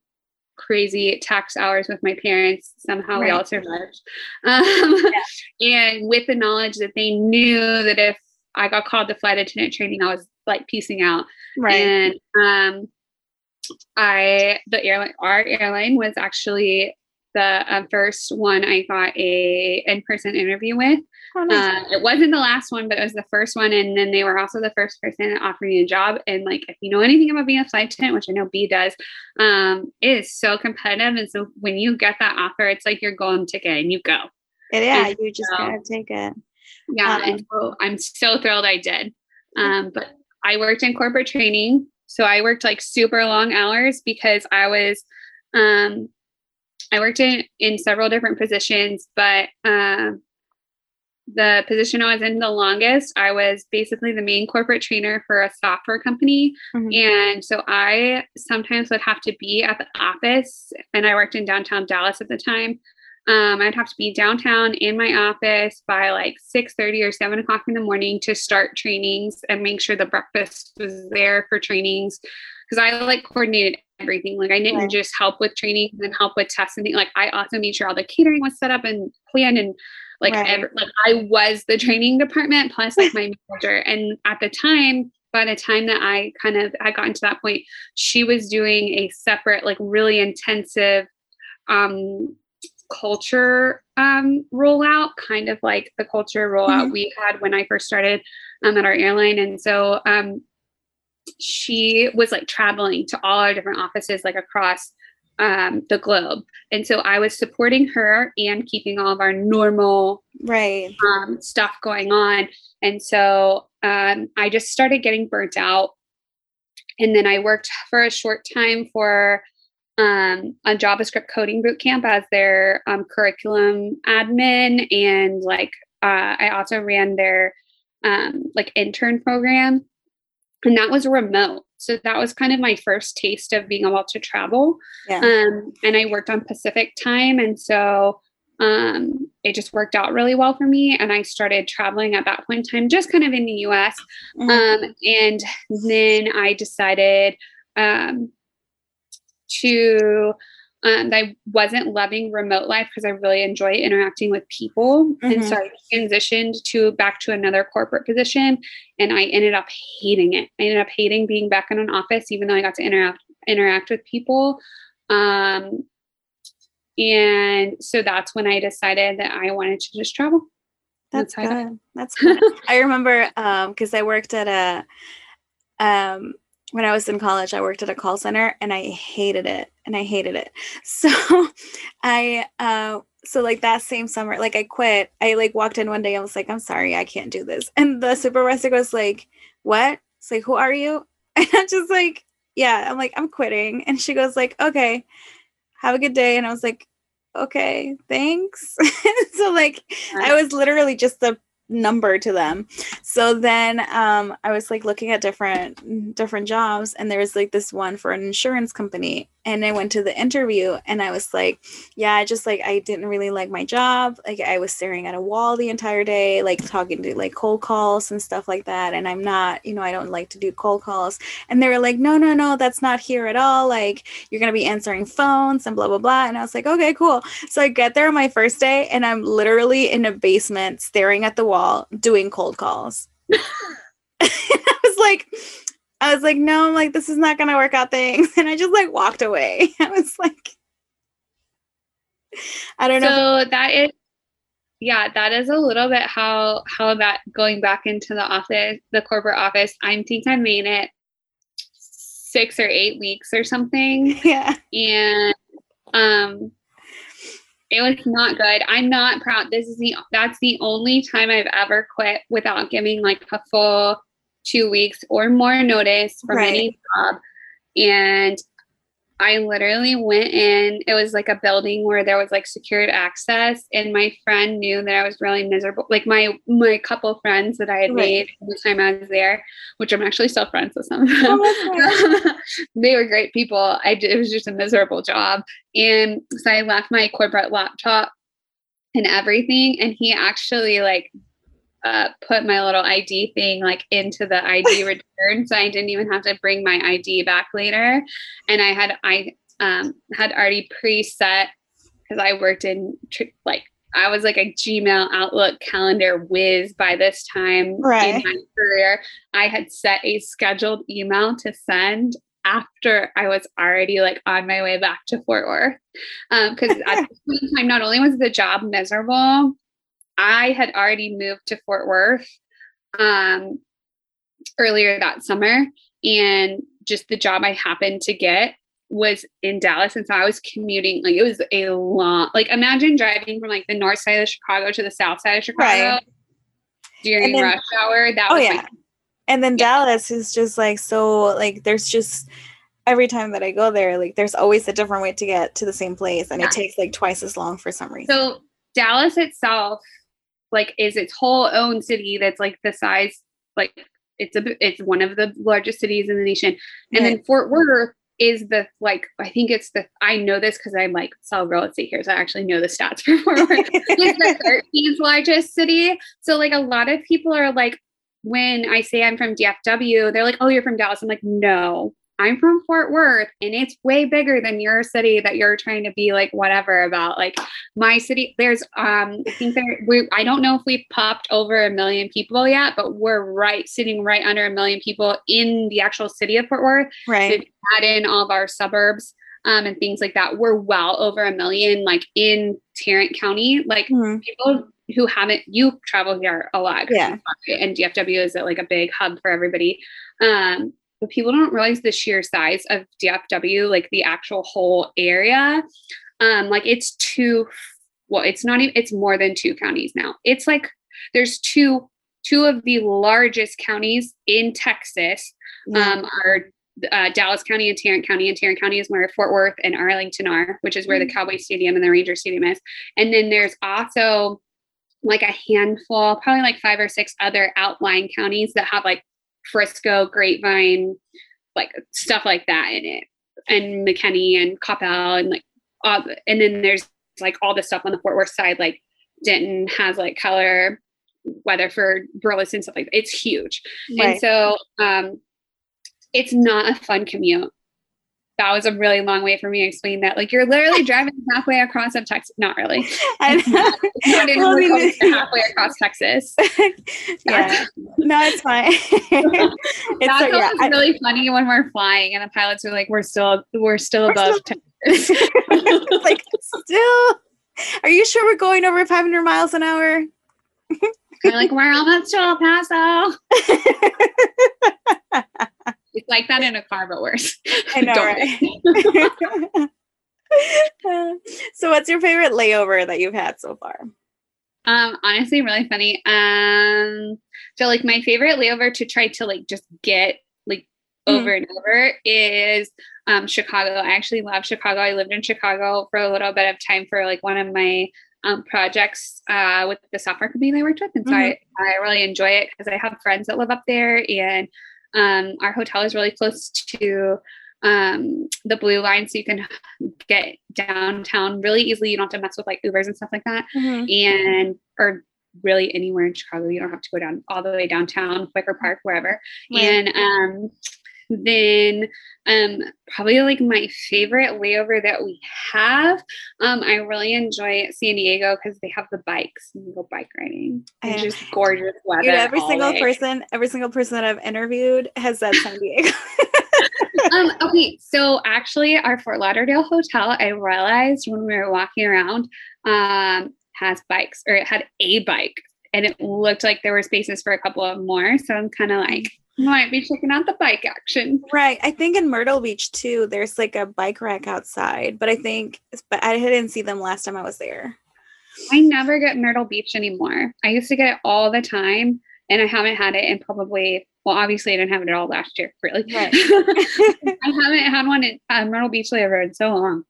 crazy tax hours with my parents. Somehow right. we all survived. Um, yeah. [laughs] And with the knowledge that they knew that if I got called to flight attendant training, I was like piecing out. Right. And um I the airline our airline was actually the uh, first one I got a in-person interview with. Oh, nice. uh, it wasn't the last one, but it was the first one. And then they were also the first person to offer me a job. And like, if you know anything about being a flight attendant, which I know B does, um, it is so competitive. And so when you get that offer, it's like your golden ticket and you go. And yeah, and you just gotta take it. Yeah. Um, and so I'm so thrilled I did. Um, but I worked in corporate training. So I worked like super long hours because I was um I worked in, in several different positions, but um, the position I was in the longest, I was basically the main corporate trainer for a software company. Mm-hmm. And so I sometimes would have to be at the office, and I worked in downtown Dallas at the time. Um, I'd have to be downtown in my office by like 6 30 or 7 o'clock in the morning to start trainings and make sure the breakfast was there for trainings because I like coordinated everything. Like I didn't right. just help with training and help with testing. Like I also made sure all the catering was set up and planned and like right. every, like I was the training department plus like my [laughs] manager. And at the time, by the time that I kind of had gotten to that point, she was doing a separate, like really intensive um culture um rollout, kind of like the culture rollout mm-hmm. we had when I first started um at our airline. And so um she was like traveling to all our different offices like across um, the globe and so i was supporting her and keeping all of our normal right um, stuff going on and so um, i just started getting burnt out and then i worked for a short time for um, a javascript coding Bootcamp as their um, curriculum admin and like uh, i also ran their um, like intern program. And that was remote. So that was kind of my first taste of being able to travel. Yeah. um, and i worked on pacific time. And so um, it just worked out really well for me. And i started traveling at that point in time just kind of in the us mm-hmm. um, and then i decided um, to um, I wasn't loving remote life because I really enjoy interacting with people. Mm-hmm. And so I transitioned to back to another corporate position and I ended up hating it. I ended up hating being back in an office, even though I got to interact interact with people. Um, and so that's when I decided that I wanted to just travel. That's, that's good. That's good. I remember because um, I worked at a um, when I was in college, I worked at a call center and I hated it and I hated it. [laughs] So I, uh, so like that same summer, like I quit. I like walked in one day. I was like, I'm sorry, I can't do this. And the supervisor was like, What? It's like, who are you? [laughs] And I'm just like, Yeah. I'm like, I'm quitting. And she goes like, Okay, have a good day. And I was like, Okay, thanks. [laughs] so like, I was literally just the number to them. So then um, I was like looking at different different jobs, and there was like this one for an insurance company, and I went to the interview, and I was like, yeah, I just like I didn't really like my job. Like I was staring at a wall the entire day, like talking to like cold calls and stuff like that, and I'm not, you know, I don't like to do cold calls. And they were like, no, no, no, that's not here at all. Like you're gonna be answering phones and blah blah blah. And I was like, okay, cool. So I get there on my first day, and I'm literally in a basement staring at the wall wall doing cold calls. [laughs] I was like, I was like, no, I'm like, this is not gonna work out things. [laughs] And I just like walked away. [laughs] I was like, I don't so know. So that is yeah, that is a little bit how how that going back into the office, the corporate office. I think I made it six or eight weeks or something. [laughs] Yeah. And um it was not good. I'm not proud. This is the that's the only time I've ever quit without giving like a full two weeks or more notice from right. any job. And I literally went in. It was like a building where there was like secured access, and my friend knew that I was really miserable. Like my my couple friends that I had right. made the time I was there, which I'm actually still friends with some of them. Oh, [laughs] they were great people. I did, it was just a miserable job, and so I left my corporate laptop and everything. And he actually like uh, put my little ID thing like into the ID [laughs] return, so I didn't even have to bring my ID back later. And I had I um, had already preset because I worked in tr- like I was like a Gmail Outlook calendar whiz by this time right. in my career. I had set a scheduled email to send after I was already like on my way back to Fort Worth. Because um, at [laughs] this point in time, not only was the job miserable, I had already moved to Fort Worth um, earlier that summer. And just the job I happened to get was in Dallas. And so I was commuting, like it was a long, like imagine driving from like the north side of Chicago to the south side of Chicago right. during then, rush hour. That oh, was yeah. and then yeah. Dallas is just like so like there's just every time that I go there, like there's always a different way to get to the same place. And yeah. it takes like twice as long for some reason. So Dallas itself like is its whole own city that's like the size like it's a it's one of the largest cities in the nation and then fort worth is the like I think it's the I know this because I'm like sell real estate here, so I actually know the stats [laughs] for Fort Worth. it's the [laughs] 13th largest city. So like a lot of people are like, when I say I'm from DFW, they're like, "Oh, you're from Dallas." I'm like, "No, I'm from Fort Worth and it's way bigger than your city that you're trying to be like whatever about. Like my city, there's um I think there we I don't know if we've popped over a million people yet, but we're right sitting right under a million people in the actual city of Fort Worth. Right. add in all of our suburbs um and things like that. We're well over a million like in Tarrant County. Like mm-hmm. people who haven't you travel here a lot. Yeah. And DFW is like a big hub for everybody. Um but people don't realize the sheer size of DFW, like the actual whole area. Um, like it's two, well, it's not even, it's more than two counties now. It's like there's two, two of the largest counties in Texas um, are uh, Dallas County and Tarrant County, and Tarrant County is where Fort Worth and Arlington are, which is where the mm. Cowboy Stadium and the Ranger Stadium is. And then there's also like a handful, probably like five or six other outlying counties that have like Frisco, Grapevine, like stuff like that in it, and McKinney and Coppell and like, all, and then there's like all the stuff on the Fort Worth side, like Denton has like Keller, Weatherford, Burleson, stuff like that. It's huge, right. and so um, it's not a fun commute that was a really long way for me to explain that. Like you're literally [laughs] driving halfway across of Texas. Not really. I know. Not, well, I mean, [laughs] halfway across Texas. [laughs] yeah. no, it's fine. it's that so, yeah, really I, funny when we're flying and the pilots are like, "We're still, we're still we're above still, Texas." like still. Are you sure we're going over 500 miles an hour? They're like, we're almost to El Paso. It's like that in a car, but worse. I [laughs] know, right? [laughs] so what's your favorite layover that you've had so far? Um, honestly, really funny. Um, so like my favorite layover to try to like just get like mm-hmm. over and over is um Chicago. I actually love Chicago. I lived in Chicago for a little bit of time for like one of my um, projects uh, with the software company I worked with. And so mm-hmm. I, I really enjoy it because I have friends that live up there and um, our hotel is really close to um, the blue line, so you can get downtown really easily. You don't have to mess with like Ubers and stuff like that, mm-hmm. and or really anywhere in Chicago. You don't have to go down all the way downtown, Wicker Park, wherever. Right. And um, then um, probably like my favorite layover that we have. Um, I really enjoy San Diego because they have the bikes and go bike riding. It's just gorgeous weather. Dude, every single day. person, every single person that I've interviewed has said San Diego. [laughs] [laughs] um, okay, so actually, our Fort Lauderdale hotel, I realized when we were walking around, um, has bikes or it had a bike, and it looked like there were spaces for a couple of more. So I'm kind of like, might be checking out the bike action. Right. I think in Myrtle Beach too, there's like a bike rack outside, but I think, but I didn't see them last time I was there. I never get Myrtle Beach anymore. I used to get it all the time, and I haven't had it in probably. Well, obviously, I didn't have it at all last year, really. Right. [laughs] [laughs] I haven't had one at uh, Myrtle Beach layover in so long.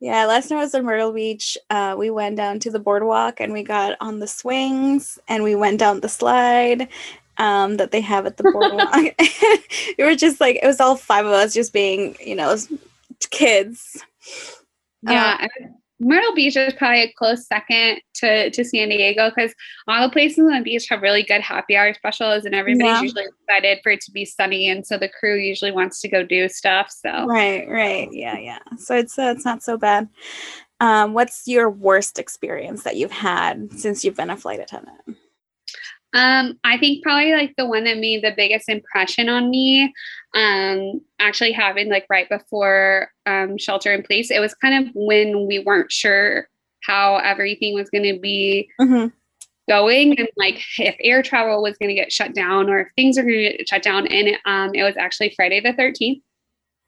Yeah, last time I was in Myrtle Beach, uh, we went down to the boardwalk and we got on the swings and we went down the slide um, that they have at the boardwalk. [laughs] [laughs] it was just like it was all five of us just being, you know, kids. Yeah, uh, Myrtle Beach is probably a close second to to San Diego because all the places on the beach have really good happy hour specials, and everybody's yeah. usually excited for it to be sunny, and so the crew usually wants to go do stuff. So right, right, yeah, yeah. So it's uh, it's not so bad. Um, what's your worst experience that you've had since you've been a flight attendant? Um, I think probably like the one that made the biggest impression on me um, actually happened like right before um, shelter in place. It was kind of when we weren't sure how everything was going to be mm-hmm. going and like if air travel was going to get shut down or if things are going to get shut down. And it, um, it was actually Friday the 13th.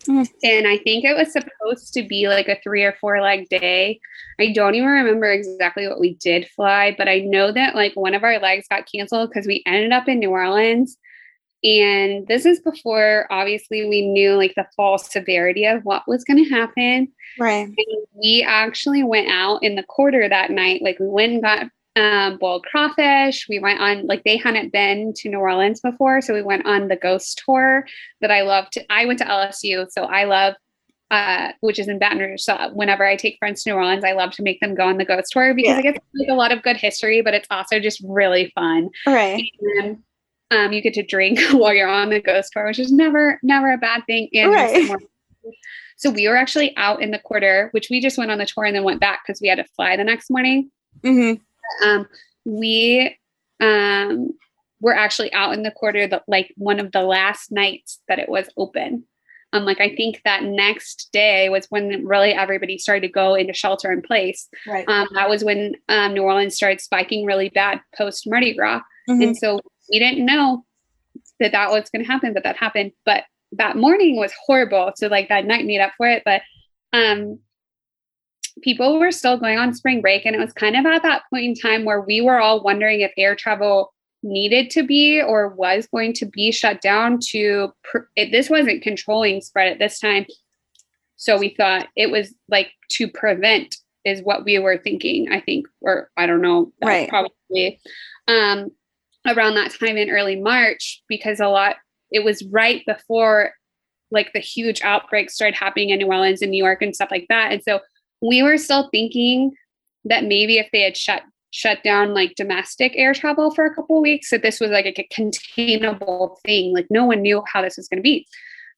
Mm. And I think it was supposed to be like a three or four leg day. I don't even remember exactly what we did fly, but I know that like one of our legs got canceled because we ended up in New Orleans. And this is before obviously we knew like the full severity of what was going to happen. Right. And we actually went out in the quarter that night. Like we went and got um, boiled crawfish. We went on like they hadn't been to New Orleans before, so we went on the ghost tour that I loved. I went to LSU, so I love uh, which is in Baton Rouge. So whenever I take friends to New Orleans, I love to make them go on the ghost tour because yeah. I get like a lot of good history, but it's also just really fun. Right. And, um, you get to drink [laughs] while you're on the ghost tour, which is never, never a bad thing. And right. so we were actually out in the quarter, which we just went on the tour and then went back because we had to fly the next morning. Mm-hmm um, we um, were actually out in the quarter that like one of the last nights that it was open. Um, like I think that next day was when really everybody started to go into shelter in place. Right. Um, that was when um, New Orleans started spiking really bad post Mardi Gras, mm-hmm. and so we didn't know that that was going to happen, but that happened. But that morning was horrible. So like that night made up for it. But um, people were still going on spring break. And it was kind of at that point in time where we were all wondering if air travel needed to be or was going to be shut down to pr- it, this wasn't controlling spread at this time so we thought it was like to prevent is what we were thinking i think or i don't know right probably um around that time in early march because a lot it was right before like the huge outbreaks started happening in new orleans and new york and stuff like that and so we were still thinking that maybe if they had shut shut down like domestic air travel for a couple weeks that this was like a containable thing. Like no one knew how this was going to be.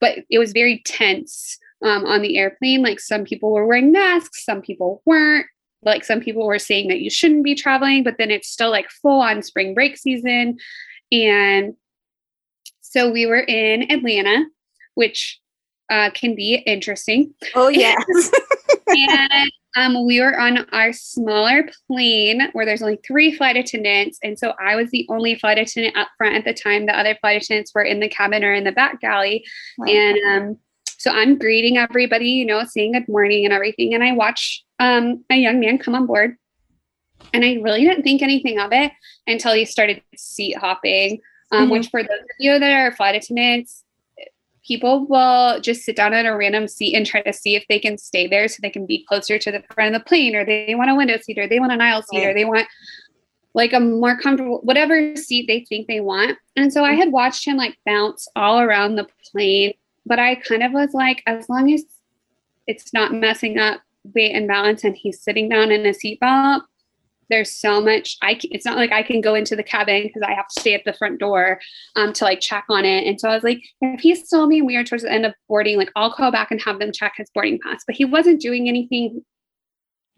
But it was very tense um, on the airplane. Like some people were wearing masks some people weren't. Like some people were saying that you shouldn't be traveling but then it's still like full on spring break season. And so we were in atlanta which uh, can be interesting. Oh yes [laughs] and um, we were on our smaller plane where there's only three flight attendants. And so I was the only flight attendant up front at the time. The other flight attendants were in the cabin or in the back galley. Wow. And um, so I'm greeting everybody, you know, saying good morning and everything. And I watch um, a young man come on board. And I really didn't think anything of it until he started seat hopping, um, mm-hmm. which for those of you that are flight attendants, people will just sit down at a random seat and try to see if they can stay there so they can be closer to the front of the plane or they want a window seat or they want an aisle seat or they want like a more comfortable whatever seat they think they want. And so i had watched him like bounce all around the plane but i kind of was like as long as it's not messing up weight and balance and he's sitting down in a seatbelt there's so much i can, it's not like i can go into the cabin because i have to stay at the front door um, to like check on it and so i was like if he's still being weird towards the end of boarding like i'll call back and have them check his boarding pass but he wasn't doing anything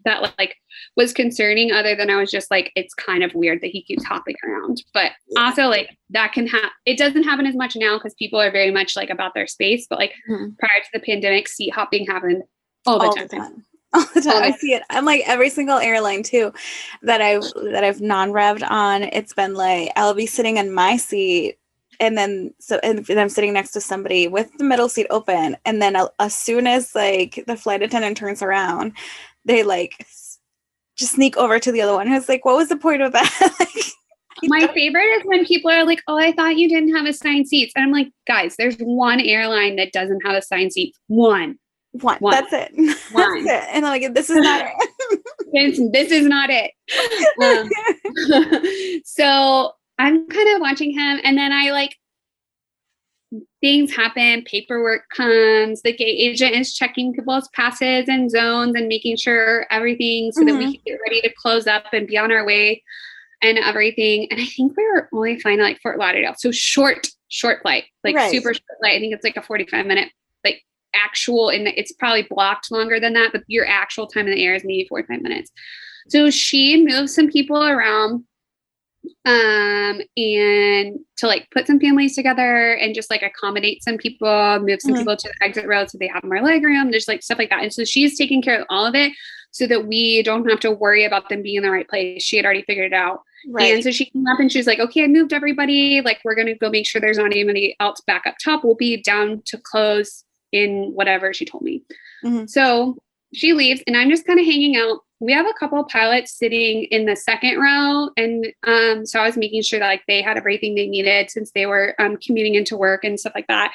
that like was concerning other than i was just like it's kind of weird that he keeps hopping around but also like that can happen it doesn't happen as much now because people are very much like about their space but like mm-hmm. prior to the pandemic seat hopping happened all the all time. The time. [laughs] all the time. I see it. I'm like every single airline too that I've that I've non-revved on. It's been like I'll be sitting in my seat and then so and I'm sitting next to somebody with the middle seat open, and then uh, as soon as like the flight attendant turns around, they like just sneak over to the other one. Who's like, what was the point of that? [laughs] like, my favorite is when people are like, "Oh, I thought you didn't have assigned seats," and I'm like, "Guys, there's one airline that doesn't have assigned seats. One. One. One. That's it. [laughs] One. That's it. And I'm like, this is not [laughs] it. this is not it. Um, [laughs] so I'm kind of watching him, and then I like things happen, paperwork comes, the gate agent is checking people's passes and zones and making sure everything so mm-hmm. that we mm-hmm. can get ready to close up and be on our way and everything. And I think we were only flying like Fort Lauderdale. So short, short flight, like right. super short flight. I think it's like a 45 minute actual and it's probably blocked longer than that, but your actual time in the air is maybe 45 minutes. So she moves some people around um and to like put some families together and just like accommodate some people move some mm-hmm. people to the exit road so they have more leg room there's like stuff like that and so she's taking care of all of it so that we don't have to worry about them being in the right place she had already figured it out right. and so she came up and she was like okay i moved everybody like we're gonna go make sure there's not anybody else back up top we'll be down to close in whatever she told me mm-hmm. so she leaves and i'm just kind of hanging out we have a couple pilots sitting in the second row and um, so i was making sure that like they had everything they needed since they were um, commuting into work and stuff like that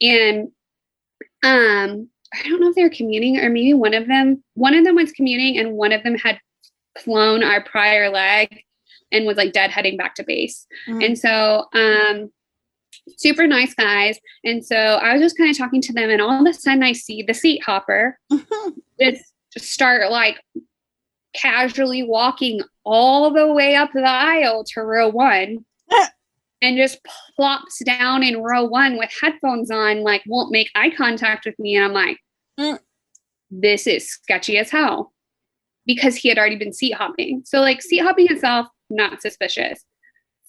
and um, i don't know if they were commuting or maybe one of them one of them was commuting and one of them had flown our prior leg and was like dead heading back to base mm-hmm. and so um, super nice guys and so i was just kind of talking to them and all of a sudden i see the seat hopper just start like casually walking all the way up the aisle to row one [laughs] and just plops down in row one with headphones on, like won't make eye contact with me. And I'm like, mm. this is sketchy as hell because he had already been seat hopping. So, like, seat hopping itself, not suspicious.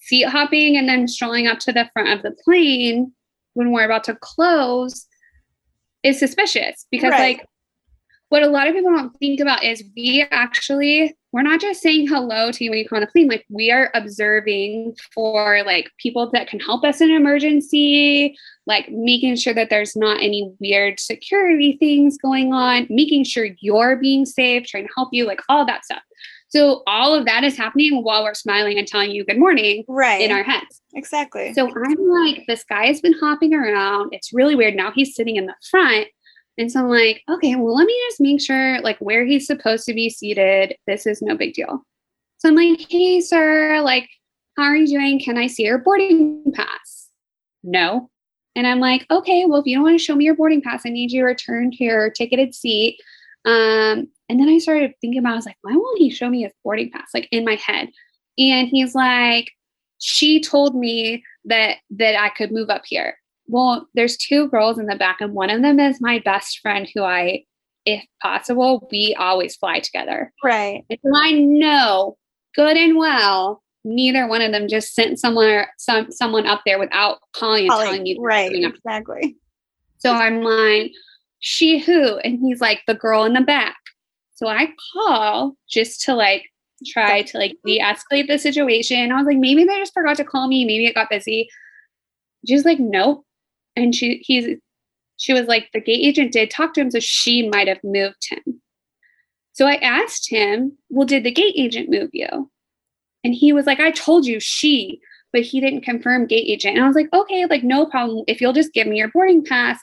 Seat hopping and then strolling up to the front of the plane when we're about to close is suspicious because, right. like, what a lot of people don't think about is we actually we're not just saying hello to you when you come on the plane like we are observing for like people that can help us in an emergency like making sure that there's not any weird security things going on making sure you're being safe trying to help you like all that stuff so all of that is happening while we're smiling and telling you good morning right in our heads exactly so i'm like this guy has been hopping around it's really weird now he's sitting in the front and so I'm like, okay, well, let me just make sure like where he's supposed to be seated. This is no big deal. So I'm like, hey, sir, like, how are you doing? Can I see your boarding pass? No. And I'm like, okay, well, if you don't want to show me your boarding pass, I need you to return to your ticketed seat. Um, and then I started thinking about, I was like, why won't he show me his boarding pass? Like in my head. And he's like, she told me that that I could move up here well, there's two girls in the back, and one of them is my best friend who I, if possible, we always fly together. Right. And so I know good and well neither one of them just sent someone some someone up there without calling and calling, telling you right exactly so i'm like she who and he's like the girl in the back so i call just to like try to like de-escalate the situation. I was like maybe they just forgot to call me. Maybe it got busy. She's like nope. And she he's she was like the gate agent did talk to him so she might have moved him. So i asked him well did the gate agent move you? And he was like i told you she but he didn't confirm gate agent. And i was like okay like no problem. If you'll just give me your boarding pass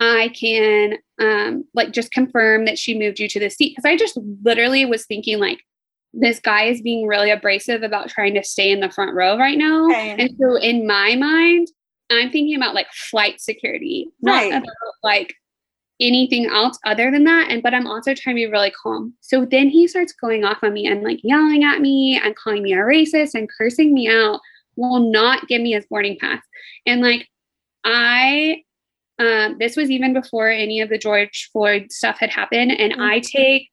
i can um like just confirm that she moved you to the seat because i just literally was thinking like this guy is being really abrasive about trying to stay in the front row right now okay. and so in my mind I'm thinking about like flight security, right. not about like anything else other than that. And but I'm also trying to be really calm. So then he starts going off on me and like yelling at me and calling me a racist and cursing me out, will not give me his boarding pass. And like I um, this was even before any of the George Floyd stuff had happened. And mm-hmm. I take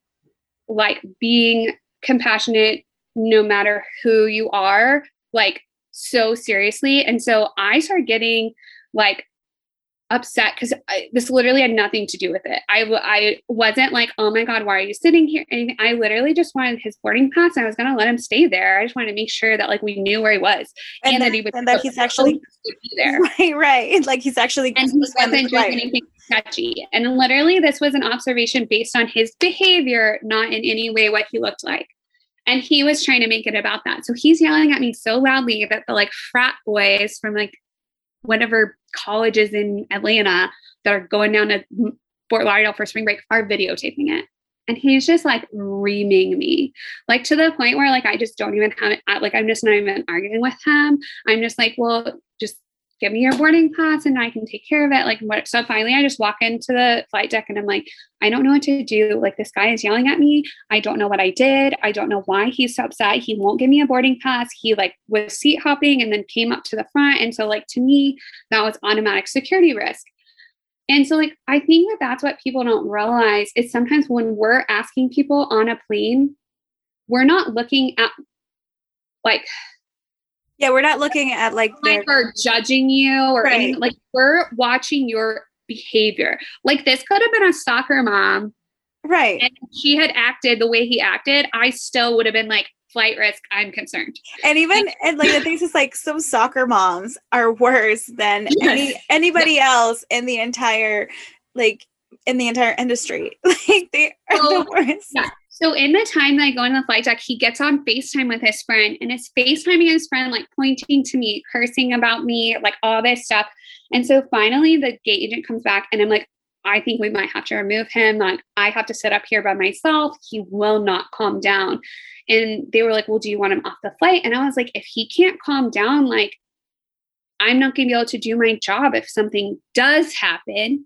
like being compassionate no matter who you are, like so seriously. And so I started getting like upset because this literally had nothing to do with it. I, I wasn't like, oh my God, why are you sitting here? And I literally just wanted his boarding pass and I was going to let him stay there. I just wanted to make sure that like we knew where he was and, and that, that, he was and that he's actually there. [laughs] Right, right. Like he's actually and he wasn't doing anything sketchy. And literally, this was an observation based on his behavior, not in any way what he looked like. And he was trying to make it about that. So he's yelling at me so loudly that the like frat boys from like whatever colleges in Atlanta that are going down to Fort Lauderdale for spring break are videotaping it. And he's just like reaming me, like to the point where like I just don't even have it. Like I'm just not even arguing with him. I'm just like, well, just give me your boarding pass and I can take care of it. Like what so finally I just walk into the flight deck and I'm like, I don't know what to do. Like this guy is yelling at me. I don't know what I did. I don't know why he's so upset. He won't give me a boarding pass. He like was seat hopping and then came up to the front. And so like to me, that was automatic security risk. And so like I think that that's what people don't realize is sometimes when we're asking people on a plane, we're not looking at like Yeah, we're not looking at like like we're judging you or right. anything. like we're watching your behavior. Like this could have been a soccer mom. Right. And she had acted the way he acted, I still would have been like, flight risk, I'm concerned. And even like, and like the things is like some soccer moms are worse than any anybody else in the entire like in the entire industry. [laughs] like they are so, the worst. Yeah. So in the time that I go in the flight deck, he gets on FaceTime with his friend and is FaceTiming his friend, like pointing to me, cursing about me, like all this stuff. And so finally the gate agent comes back and I'm like, I think we might have to remove him. Like I have to sit up here by myself. He will not calm down. And they were like, Well, do you want him off the flight? And I was like, if he can't calm down, like I'm not gonna be able to do my job if something does happen.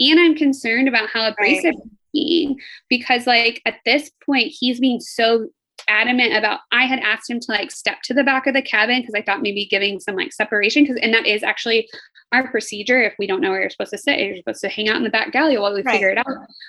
And I'm concerned about how abrasive right being because like at this point he's being so adamant about I had asked him to like step to the back of the cabin because I thought maybe giving some like separation because and that is actually our procedure. If we don't know where you're supposed to sit you're supposed to hang out in the back galley while we right. figure it out.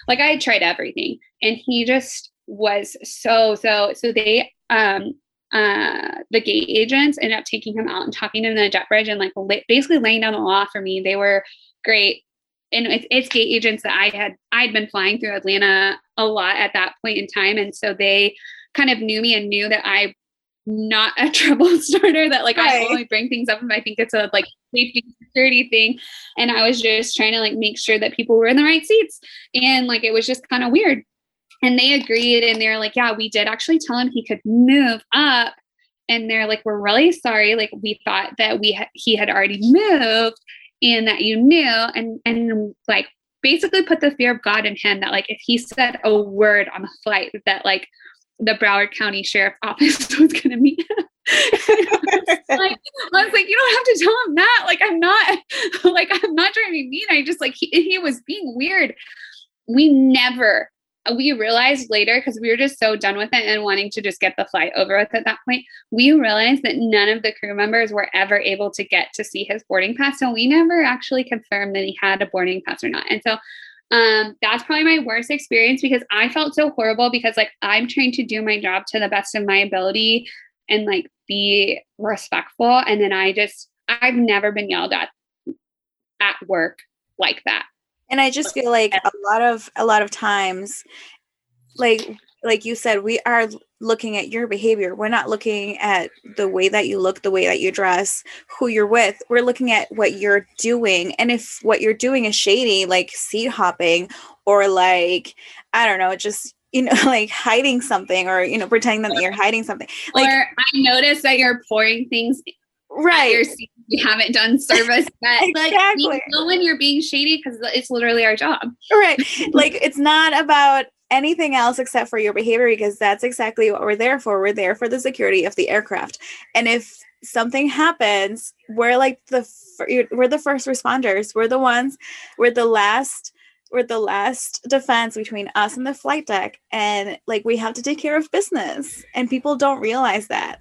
Like I had tried everything and he just was so so so they um uh the gate agents ended up taking him out and talking to him in the jet bridge and like basically laying down the law for me. They were great and it's, it's gate agents that I had I'd been flying through Atlanta a lot at that point in time, and so they kind of knew me and knew that I not a [laughs] trouble starter that like right. I only bring things up if I think it's a like safety security thing. And I was just trying to like make sure that people were in the right seats. And like it was just kind of weird. And they agreed and they're like, yeah, we did actually tell him he could move up. And they're like, we're really sorry. Like we thought that we ha- he had already moved and that you knew and and like basically put the fear of God in him that like if he said a word on the flight that like the Broward County Sheriff [laughs] Office was going to meet him. I, was [laughs] like, I was like, you don't have to tell him that. Like, I'm not, [laughs] like, I'm not trying to be mean. I just like he, he was being weird. We never we realized later because we were just so done with it and wanting to just get the flight over with at that point we realized that none of the crew members were ever able to get to see his boarding pass. So we never actually confirmed that he had a boarding pass or not. And so um, that's probably my worst experience because i felt so horrible because like i'm trying to do my job to the best of my ability and like be respectful. And then i just i've never been yelled at at work like that and i just feel like a lot of a lot of times like like you said we are looking at your behavior. We're not looking at the way that you look the way that you dress who you're with. We're looking at what you're doing. And if what you're doing is shady like seat hopping or like i don't know just [laughs] you know like hiding something or you know pretending that you're hiding something. Like or i notice that you're pouring things right we haven't done service [laughs] yet. exactly. Like, you know when you're being shady because it's literally our job. Right. [laughs] like it's not about anything else except for your behavior because that's exactly what we're there for. We're there for the security of the aircraft. And if something happens, we're like the we're the first responders. We're the ones. We're the last we're the last defense between us and the flight deck and like we have to take care of business and people don't realize that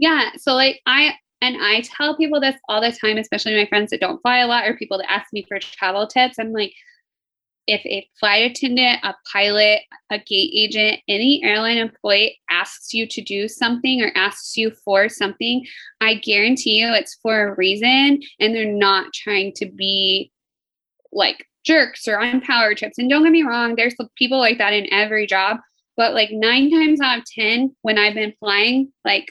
yeah so like i and I tell people this all the time, especially my friends that don't fly a lot or people that ask me for travel tips. I'm like, if a flight attendant, a pilot, a gate agent, any airline employee asks you to do something or asks you for something, I guarantee you it's for a reason and they're not trying to be like jerks or on power trips. And don't get me wrong, there's people like that in every job. But like nine times out of 10, when I've been flying, like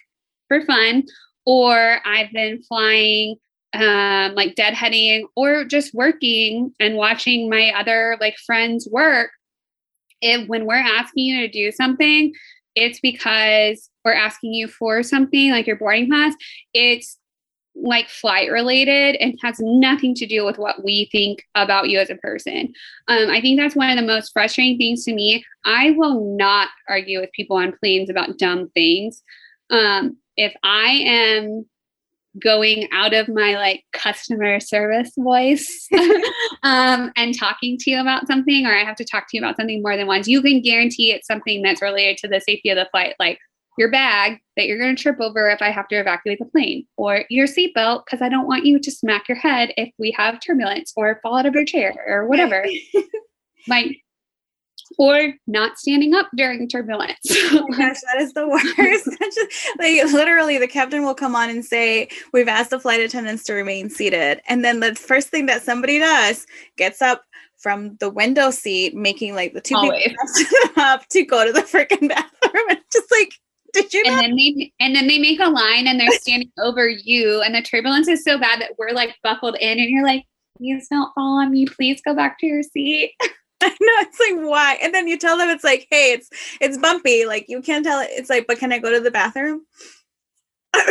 for fun or I've been flying um, like deadheading or just working and watching my other like friends work. If when we're asking you to do something, it's because we're asking you for something like your boarding pass. It's like flight related and has nothing to do with what we think about you as a person. Um, I think that's one of the most frustrating things to me. I will not argue with people on planes about dumb things. Um, if I am going out of my like customer service voice [laughs] um, and talking to you about something, or I have to talk to you about something more than once, you can guarantee it's something that's related to the safety of the flight, like your bag that you're going to trip over if I have to evacuate the plane, or your seatbelt because I don't want you to smack your head if we have turbulence or fall out of your chair or whatever. [laughs] my or not standing up during turbulence. [laughs] oh my gosh, that is the worst. [laughs] just, like literally, the captain will come on and say, "We've asked the flight attendants to remain seated," and then the first thing that somebody does gets up from the window seat, making like the two Always. people [laughs] up to go to the freaking bathroom, and just like. Did you and then they and then they make a line and they're standing over you and the turbulence is so bad that we're like buckled in and you're like please don't fall on me please go back to your seat [laughs] I know it's like why, and then you tell them it's like, hey, it's it's bumpy. Like you can't tell it. It's like, but can I go to the bathroom?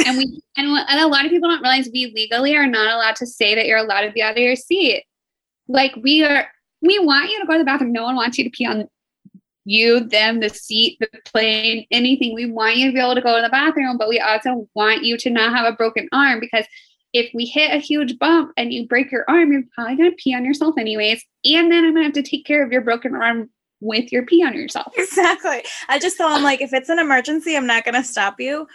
and we and, and a lot of people don't realize we legally are not allowed to say that you're allowed to be out of your seat. Like we are, we want you to go to the bathroom. No one wants you to pee on you, them, the seat, the plane, anything. We want you to be able to go to the bathroom, but we also want you to not have a broken arm because if we hit a huge bump and you break your arm, you're probably going to pee on yourself anyways. And then I'm going to have to take care of your broken arm with your pee on yourself. Exactly. I just told him like if it's an emergency, I'm not gonna stop you.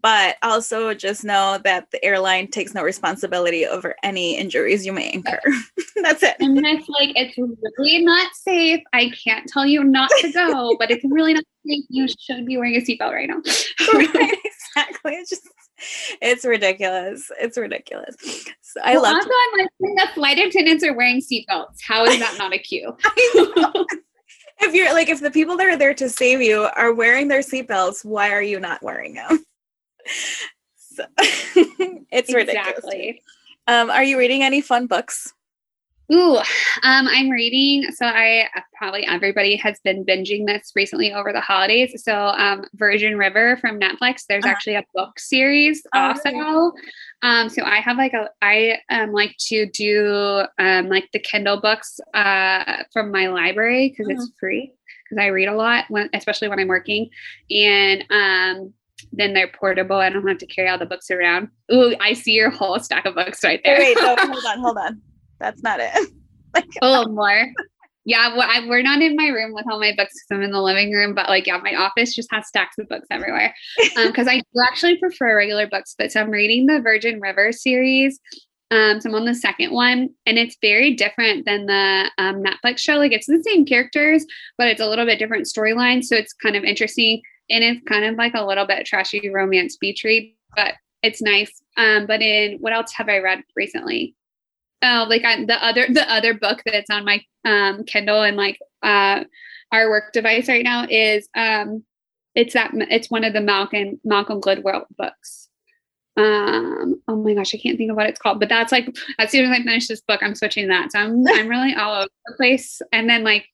But also just know that the airline takes no responsibility over any injuries you may incur. [laughs] That's it. And it's like it's really not safe. I can't tell you not to go, [laughs] but it's really not safe. You should be wearing a seatbelt right now. [laughs] right, exactly. It's just it's ridiculous. It's ridiculous. So I well, love. Also, I'm like, the flight attendants are wearing seatbelts. How is that not a cue? If you're like, if the people that are there to save you are wearing their seatbelts, why are you not wearing them? [laughs] So, [laughs] it's ridiculous. Exactly. Um, are you reading any fun books? Ooh, um, I'm reading. So I probably everybody has been binging this recently over the holidays. So um, Virgin River from Netflix. There's uh-huh. actually a book series oh, also. Really? Um, so I have like a I um like to do um like the Kindle books uh from my library because uh-huh. it's free because I read a lot when especially when I'm working and um then they're portable. I don't have to carry all the books around. Ooh, I see your whole stack of books right there. Wait, no, [laughs] hold on, hold on. That's not it. [laughs] like, a little more. [laughs] Yeah, well, I, we're not in my room with all my books because I'm in the living room, but like, yeah, my office just has stacks of books everywhere. Because [laughs] um, I do actually prefer regular books, but so I'm reading the Virgin River series. Um, so I'm on the second one, and it's very different than the um, Netflix show. Like, it's the same characters, but it's a little bit different storyline. So it's kind of interesting, and it's kind of like a little bit trashy romance beach read, but it's nice. Um, but in what else have I read recently? Oh, like I, the other the other book that's on my um, Kindle and like uh, our work device right now is um, it's that it's one of the Malcolm Malcolm Gladwell books. Um, oh my gosh, I can't think of what it's called, but that's like as soon as I finish this book, I'm switching that. So I'm I'm really [laughs] all over the place. And then like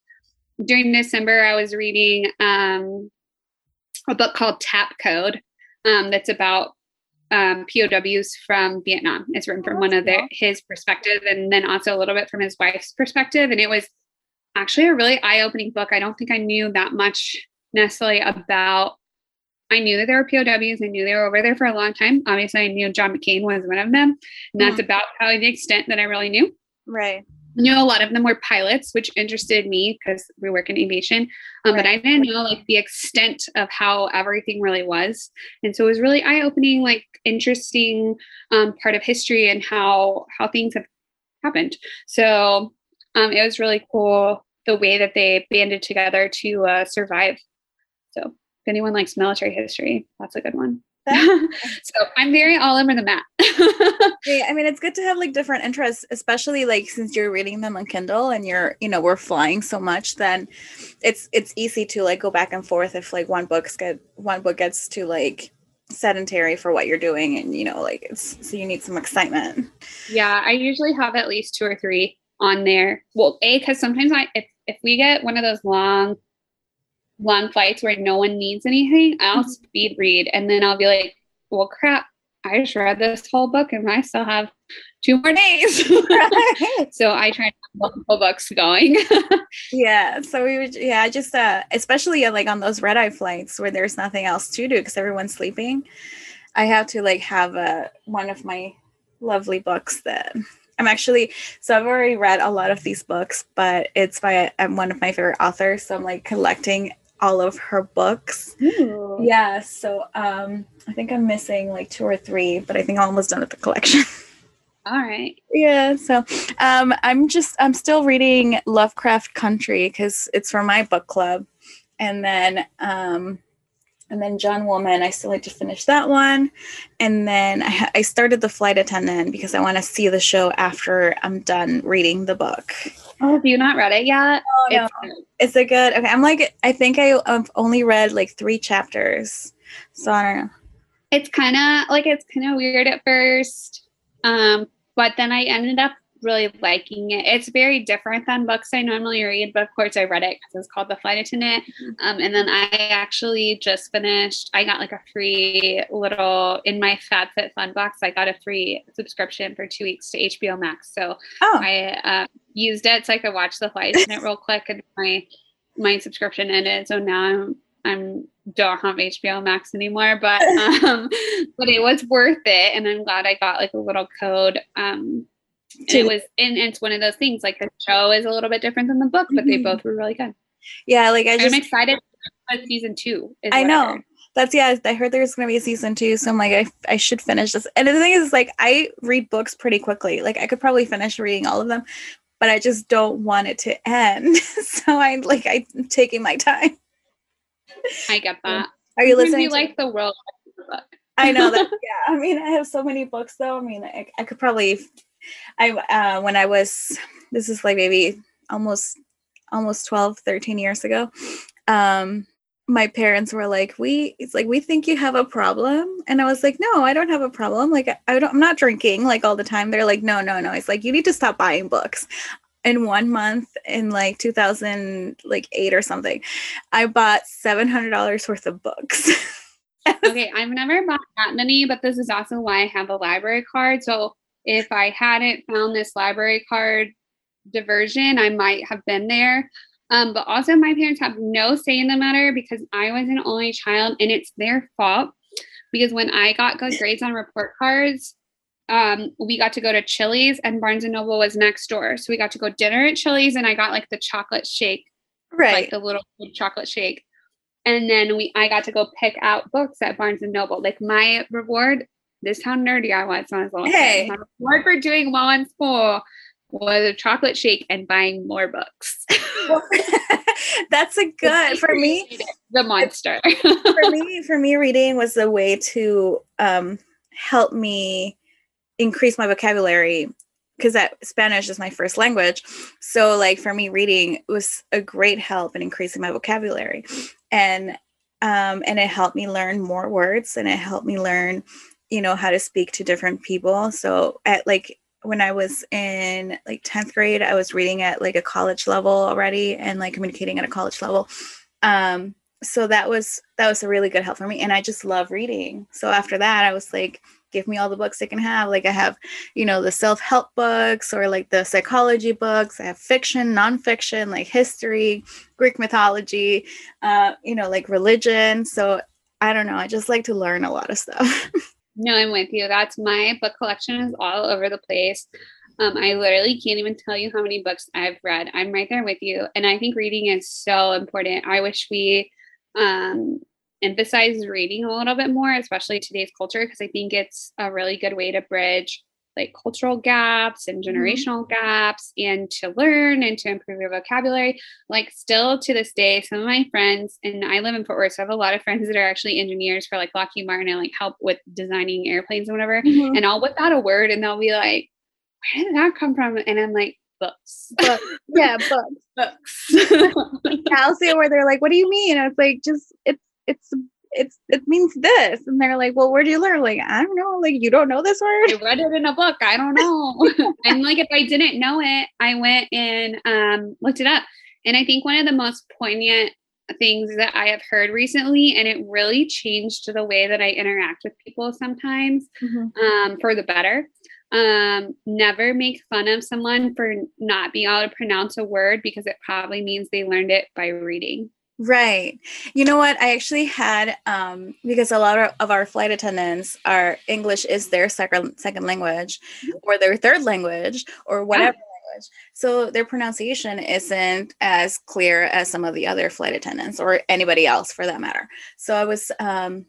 during December, I was reading um, a book called Tap Code um, that's about um, POWs from Vietnam. It's written from one of their, his perspective and then also a little bit from his wife's perspective. And it was actually a really eye opening book. I don't think I knew that much necessarily about. I knew that there were POWs. I knew they were over there for a long time. Obviously, I knew John McCain was one of them. And that's mm-hmm. about probably the extent that I really knew. Right. I knew a lot of them were pilots, which interested me because we work in aviation. Um, right. But I didn't know like the extent of how everything really was, and so it was really eye opening, like interesting um, part of history and how how things have happened. So um, it was really cool the way that they banded together to uh, survive. So if anyone likes military history, that's a good one. [laughs] so I'm very all over the map. yeah, [laughs] I mean, it's good to have like different interests, especially like since you're reading them on Kindle and you're, you know, we're flying so much, then it's it's easy to like go back and forth if like one book's get one book gets to like sedentary for what you're doing and you know like it's so you need some excitement. Yeah i usually have at least two or three on there. Well a because sometimes i if, if we get one of those long long flights where no one needs anything, I'll mm-hmm. speed read and then I'll be like, well, crap, I just read this whole book and I still have two more days. [laughs] so I try to have multiple books going. [laughs] yeah. So we would, yeah, just, uh, especially uh, like on those red eye flights where there's nothing else to do because everyone's sleeping. I have to like have a, uh, one of my lovely books that I'm actually so I've already read a lot of these books, but it's by um, one of my favorite authors. So I'm like collecting all of her books. Ooh. Yeah, so um I think I'm missing like two or three, but I think I'm almost done with the collection. [laughs] All right. Yeah. So um, I'm just, I'm still reading Lovecraft Country because it's for my book club. And then, um, and then John Woolman, I still like to finish that one. And then I, I started The Flight Attendant because I want to see the show after I'm done reading the book. Oh, have you not read it yet? Oh, no. It's a good, okay. I'm like, I think I, I've only read like three chapters. So I don't know. It's kind of like, it's kind of weird at first. Um, but then I ended up really liking it. It's very different than books I normally read, but of course I read it because it's called The Flight Attendant. Um, and then I actually just finished, I got like a free little, in my Fit Fun box, I got a free subscription for two weeks to HBO Max. So oh. I uh, used it so I could watch The Flight Attendant real quick and my my subscription ended. So now I'm I'm don't have HBO Max anymore, but [laughs] um, but it was worth it, and I'm glad I got like a little code. Um, it was, and it's one of those things like the show is a little bit different than the book, but mm-hmm. they both were really good. Yeah, like I just, I'm excited for season two. I know. I That's yeah. I heard there's gonna be a season two, so I'm like, I, I should finish this. And the thing is, like, I read books pretty quickly. Like, I could probably finish reading all of them, but I just don't want it to end. [laughs] so I like I'm taking my time. I get that. Are you listening? You like the world I know that. [laughs] Yeah. I mean, I have so many books though. I mean, I, I could probably, I, uh, when I was, this is like maybe almost, almost 12, 13 years ago. Um, my parents were like, we, it's like, we think you have a problem. And I was like, no, I don't have a problem. Like, I don't, I'm not drinking like all the time. They're like, no, no, no. It's like, you need to stop buying books in one month in like 2000 like 8 or something i bought $700 worth of books [laughs] okay i've never bought that many but this is also why i have a library card so if i hadn't found this library card diversion i might have been there um, but also my parents have no say in the matter because i was an only child and it's their fault because when i got good grades on report cards um, we got to go to Chili's and Barnes and Noble was next door. So we got to go dinner at Chili's and I got like the chocolate shake, right? Like the little chocolate shake. And then we, I got to go pick out books at Barnes and Noble. Like my reward, this how nerdy I was when I was little. Hey. My reward for doing well in school was a chocolate shake and buying more books. [laughs] That's a [laughs] good for me. The monster. [laughs] for me, for me, reading was a way to um, help me increase my vocabulary because that Spanish is my first language. So like for me reading was a great help in increasing my vocabulary. And um and it helped me learn more words and it helped me learn, you know, how to speak to different people. So at like when I was in like 10th grade, I was reading at like a college level already and like communicating at a college level. Um so that was that was a really good help for me and I just love reading. So after that I was like give me all the books I can have. Like I have, you know, the self-help books or like the psychology books. I have fiction, nonfiction, like history, Greek mythology, uh, you know, like religion. So I don't know. I just like to learn a lot of stuff. [laughs] no, I'm with you. That's my book collection is all over the place. Um, I literally can't even tell you how many books I've read. I'm right there with you. And I think reading is so important. I wish we um, emphasize reading a little bit more, especially today's culture, because I think it's a really good way to bridge like cultural gaps and mm-hmm. generational mm-hmm. gaps and to learn and to improve your vocabulary. Like still to this day, some of my friends, and I live in Fort Worth, so I have a lot of friends that are actually engineers for like Lockheed Martin and like help with designing airplanes and whatever. Mm-hmm. And I'll whip out a word and they'll be like, where did that come from? And I'm like, books. [laughs] Books. yeah, books. [laughs] Books. [laughs] yeah, I'll see where they're like, what do you mean? And it's like, just it's it's it's it means this. And they're like well where do you learn? Like i don't know. Like you don't know this word. I read it in a book. I don't know. [laughs] And like if i didn't know it i went and um looked it up. And i think one of the most poignant things that i have heard recently and it really changed the way that i interact with people sometimes mm-hmm. um, for the better. Um, never make fun of someone for not being able to pronounce a word because it probably means they learned it by reading Right. You know what? I actually had um, because a lot of our flight attendants are English is their second second language mm-hmm. or their third language or whatever yeah. language. So their pronunciation isn't as clear as some of the other flight attendants or anybody else for that matter. So I was um,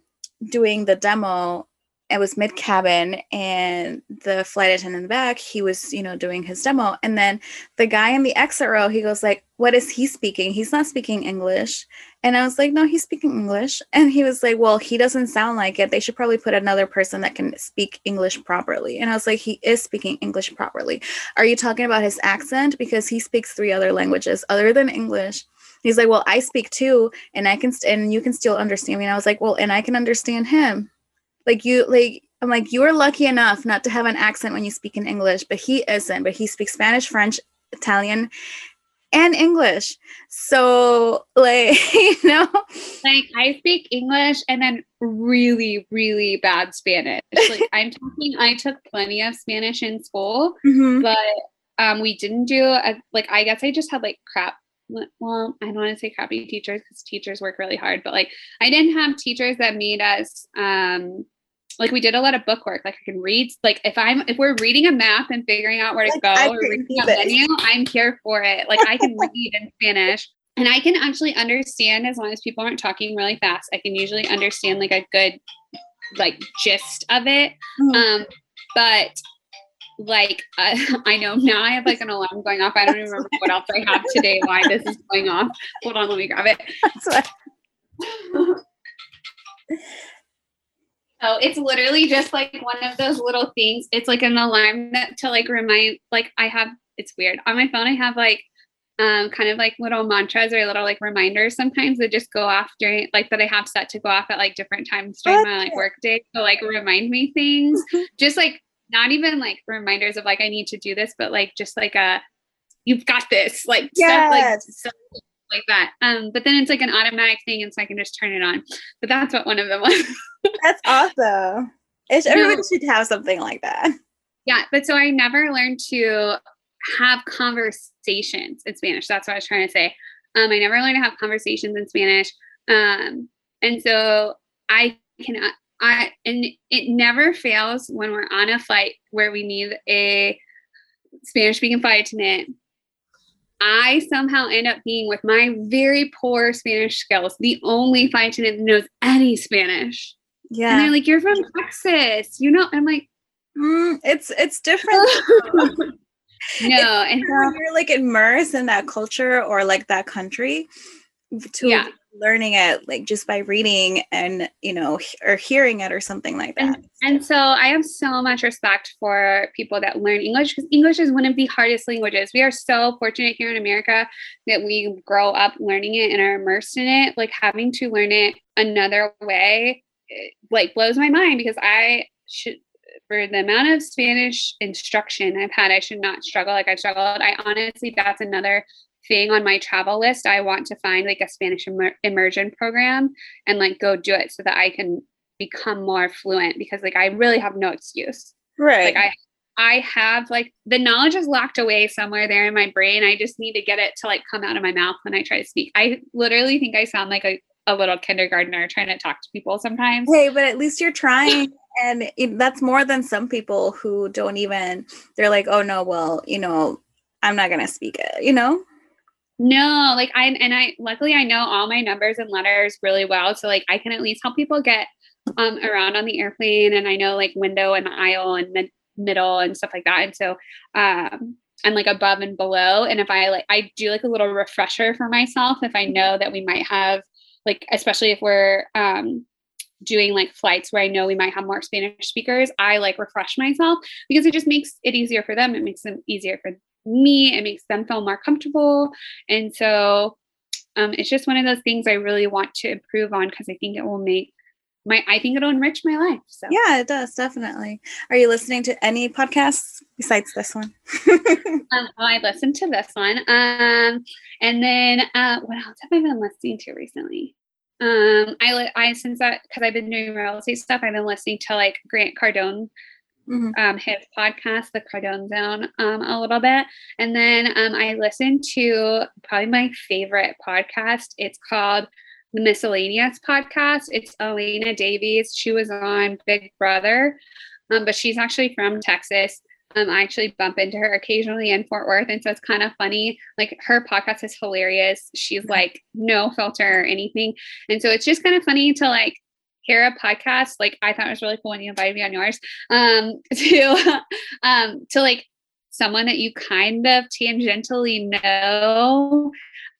doing the demo it was mid cabin and the flight attendant in the back he was you know doing his demo. And then the guy in the exit row he goes like what is he speaking? He's not speaking english. And i was like no he's speaking english. And he was like well he doesn't sound like it. They should probably put another person that can speak english properly. And i was like he is speaking english properly. Are you talking about his accent? Because he speaks three other languages other than english. He's like well i speak too and i can st- and you can still understand me. And i was like well and i can understand him like you like I'm like you are lucky enough not to have an accent when you speak in English, but he isn't. But he speaks Spanish, French, Italian, and English. So like [laughs] you know, like I speak English and then really really bad Spanish. Like [laughs] I'm talking, I took plenty of Spanish in school, mm-hmm. but um, we didn't do a, like I guess I just had like crap well, I don't want to say crappy teachers because teachers work really hard, but like I didn't have teachers that made us um like we did a lot of book work. Like I can read, like if I'm if we're reading a map and figuring out where to like, go or reading a menu, I'm here for it. Like I can [laughs] read in Spanish. And I can actually understand as long as people aren't talking really fast. I can usually understand like a good like gist of it. Mm-hmm. Um, but like uh, [laughs] I know now I have like an alarm going off. I don't even remember what else I have today. Why this is going off? Hold on, let me grab it. [laughs] So it's literally just like one of those little things. It's like an alarm that to like remind like I have it's weird. On my phone I have like um kind of like little mantras or little like reminders sometimes that just go off during like that I have set to go off at like different times during my like work day to like remind me things. [laughs] just like not even like reminders of like I need to do this, but like just like a you've got this like yes. stuff like stuff like that. Um, but then it's like an automatic thing, and so I can just turn it on. But that's what one of them [laughs] was. that's awesome. It's, everybody no. should have something like that. Yeah, but so I never learned to have conversations in Spanish. That's what I was trying to say. Um, I never learned to have conversations in Spanish. Um, and so I can I and it never fails when we're on a flight where we need a Spanish speaking flight attendant I somehow end up being with my very poor Spanish skills, the only flight attendant that knows any Spanish. Yeah. And they're like, You're from Texas. You know, I'm like, mm, it's it's different. [laughs] [laughs] no, and so, you're like immersed in that culture or like that country to yeah learning it like just by reading and you know or hearing it or something like that. and, and so i have so much respect for people that learn english because english is one of the hardest languages. We are so fortunate here in america that we grow up learning it and are immersed in it. Like having to learn it another way eh, like blows my mind because i should for the amount of Spanish instruction I've had, I should not struggle. Like I've struggled. I honestly, that's another thing on my travel list. I want to find like a Spanish immer- immersion program and like go do it so that I can become more fluent because like I really have no excuse. Right. Like I I have like the knowledge is locked away somewhere there in my brain. I just need to get it to like come out of my mouth when I try to speak. I literally think I sound like a, a little kindergartner trying to talk to people sometimes. Hey, but at least you're trying. and it, that's more than some people who don't even, they're like, oh no, well, you know, I'm not going to speak it, you know? No, like I and I luckily I know all my numbers and letters really well. So like I can at least help people get um around on the airplane and I know like window and aisle and mid- middle and stuff like that. And so um and like above and below. And if I like I do like a little refresher for myself if I know that we might have like especially if we're um doing like flights where I know we might have more Spanish speakers, I like refresh myself because it just makes it easier for them. It makes them easier for me. It makes them feel more comfortable. And so um, it's just one of those things I really want to improve on because I think it will make my I think it'll enrich my life. So yeah, it does definitely. Are you listening to any podcasts besides this one? [laughs] um, I listened to this one. Um, and then uh, what else have I been listening to recently? Um, I I since that because I've been doing real estate stuff, I've been listening to like Grant Cardone mm-hmm. um, his podcast, The Cardone Zone, um, a little bit. And then um, I listened to probably my favorite podcast. It's called the Miscellaneous Podcast. It's Alena Davies. She was on Big Brother, um, but she's actually from Texas. Um, I actually bump into her occasionally in Fort Worth. And so it's kind of funny. Like her podcast is hilarious. She's like no filter or anything. And so it's just kind of funny to like hear a podcast, like I thought it was really cool when you invited me on yours, um, [laughs] to um to like someone that you kind of tangentially know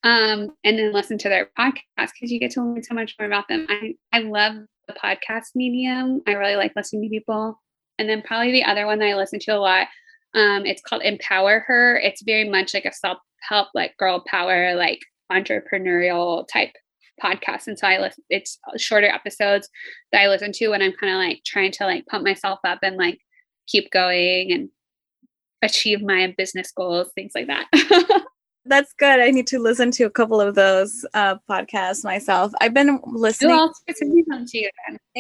um, and then listen to their podcast because you get to learn so much more about them. I, I love the podcast medium. I really like listening to people. And then probably the other one that I listen to a lot, um, it's called Empower Her. It's very much like a self-help, like girl power, like entrepreneurial type podcast. And so I listen, it's shorter episodes that I listen to when I'm kind of like trying to like pump myself up and like keep going and achieve my business goals, things like that. [laughs] That's good. I need to listen to a couple of those uh, podcasts myself. I've been listening.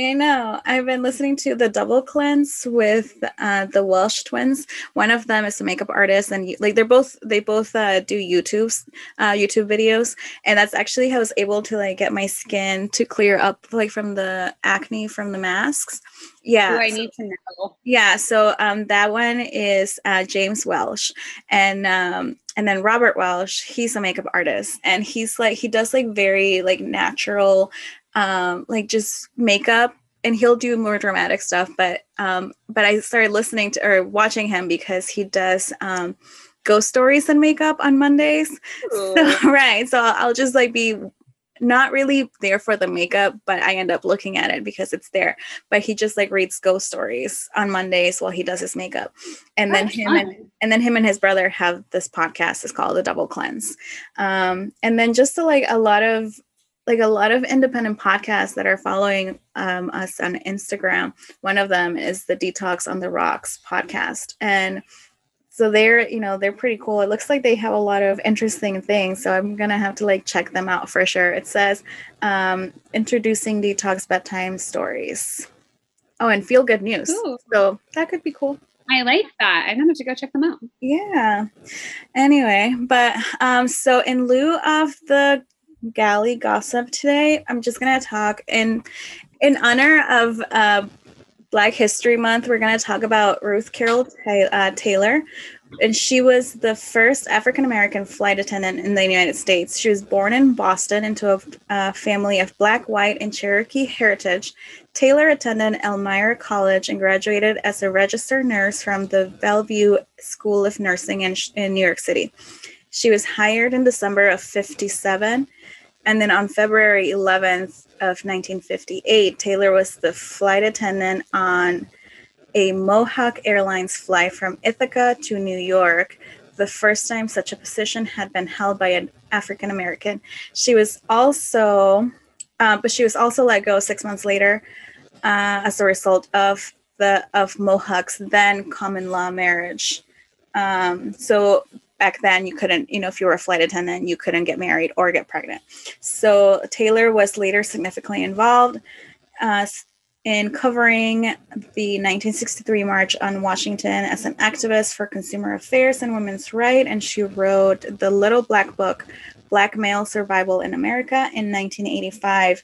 Them to you then. I know. I've been listening to the Double Cleanse with uh, the Welsh twins. One of them is a makeup artist, and like they're both they both uh, do YouTube's uh, YouTube videos, and that's actually how I was able to like get my skin to clear up like from the acne from the masks yeah i need to know yeah so um that one is uh, james welsh and um and then robert welsh he's a makeup artist and he's like he does like very like natural um like just makeup and he'll do more dramatic stuff but um but i started listening to or watching him because he does um ghost stories and makeup on mondays [laughs] so, right so i'll just like be not really there for the makeup, but I end up looking at it because it's there. But he just like reads ghost stories on Mondays while he does his makeup. And That's then him and, and then him and his brother have this podcast. It's called The Double Cleanse. Um, and then just to like a lot of like a lot of independent podcasts that are following um, us on Instagram. One of them is the Detox on the Rocks podcast. And so they're you know they're pretty cool. It looks like they have a lot of interesting things. So i'm gonna have to like check them out for sure. It says um, introducing detox bedtime stories. Oh and feel good news. Ooh. so that could be cool. I like that. I'm gonna have to go check them out. Yeah. Anyway but um so in lieu of the galley gossip today i'm just gonna talk in in honor of uh Black History Month, we're to talk about Ruth Carol uh, Taylor. And she was the first African American flight attendant in the United States. She was born in Boston into a, a family of Black, White, and Cherokee heritage. Taylor attended Elmira College and graduated as a registered nurse from the Bellevue School of Nursing in, in New York City. She was hired in December of 57 and then on February 11th of 1958, Taylor was the flight attendant on a Mohawk Airlines flight from Ithaca to New York, the first time such a position had been held by an African American. She was also, uh, but she was also let go six months later uh, as a result of the of Mohawk's then common law marriage. Um, so back then you couldn't you know if you were a flight attendant you couldn't get married or get pregnant. So taylor was later significantly involved uh, in covering the 1963 march on washington as an activist for consumer affairs and women's rights and she wrote the little black book black male survival in america in 1985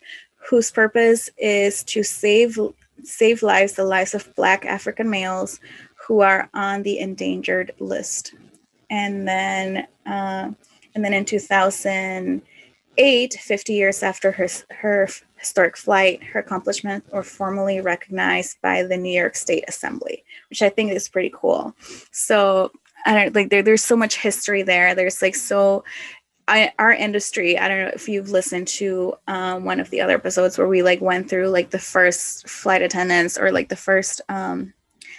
whose purpose is to save save lives the lives of black african males who are on the endangered list and then uh, and then in 2008 50 years after her her historic flight her accomplishments were formally recognized by the new york state assembly which i think is pretty cool. So i don't like there, there's so much history there. There's like so I, our industry i don't know if you've listened to um, one of the other episodes where we like went through like the first flight attendants or like the first um,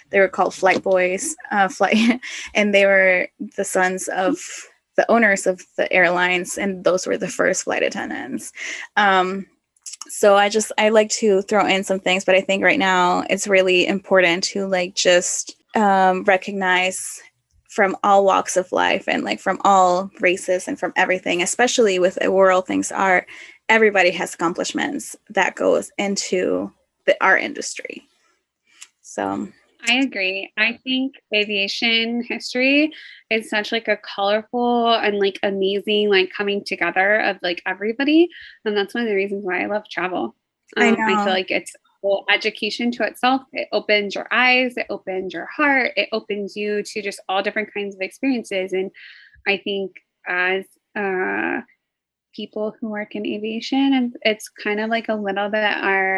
they were called flight boys uh, flight [laughs] and they were the sons of the owners of the airlines and those were the first flight attendants. Um, so i just i like to throw in some things but i think right now it's really important to like just um, recognize from all walks of life and like from all races and from everything especially with a world things are everybody has accomplishments that goes into the art industry. So I agree. I think aviation history is such like a colorful and like amazing like coming together of like everybody, and that's one of the reasons why I love travel. Um, I, know. I feel like it's whole education to itself. It opens your eyes, it opens your heart, it opens you to just all different kinds of experiences. And I think as uh, people who work in aviation, and it's kind of like a little bit our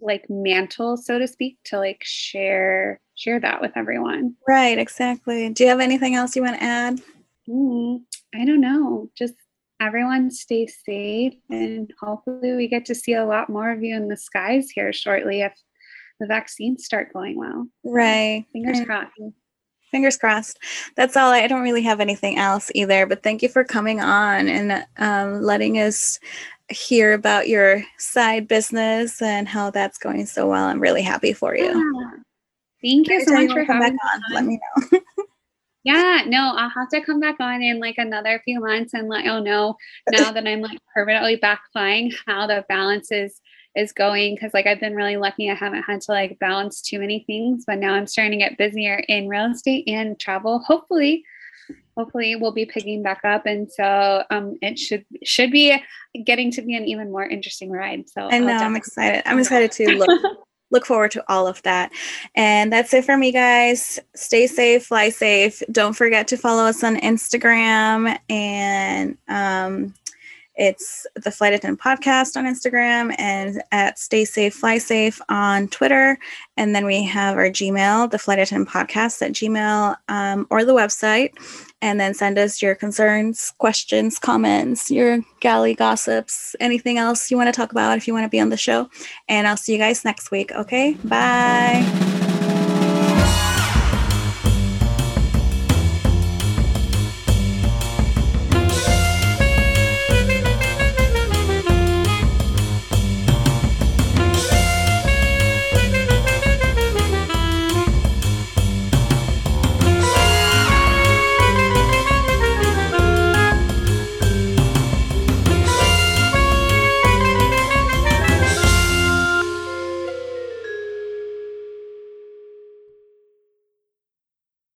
like mantle, so to speak, to like share share that with everyone. Right, exactly. Do you have anything else you want to add? Mm, I don't know. Just everyone stay safe and hopefully we get to see a lot more of you in the skies here shortly if the vaccines start going well. Right. Fingers crossed. Fingers crossed. That's all. I don't really have anything else either, but thank you for coming on and um, letting us hear about your side business and how that's going so well. I'm really happy for you. Yeah. Thank you so much for coming back On. Let me know. [laughs] yeah, no, I'll have to come back on in like another few months and let y'all know now that I'm like permanently back flying how the balance is is going because like I've been really lucky I haven't had to like balance too many things but now I'm starting to get busier in real estate and travel hopefully hopefully we'll be picking back up and so um it should should be getting to be an even more interesting ride so I know I'm excited I'm excited to look [laughs] look forward to all of that. And that's it for me, guys. Stay safe, fly safe. Don't forget to follow us on Instagram and um, it's the Flight Attendant Podcast on Instagram and at Stay Safe, Fly Safe on Twitter. And then we have our Gmail, the Flight Attendant Podcast at Gmail um, or the website. And then send us your concerns, questions, comments, your galley gossips, anything else you want to talk about if you want to be on the show. And I'll see you guys next week. Okay. Bye.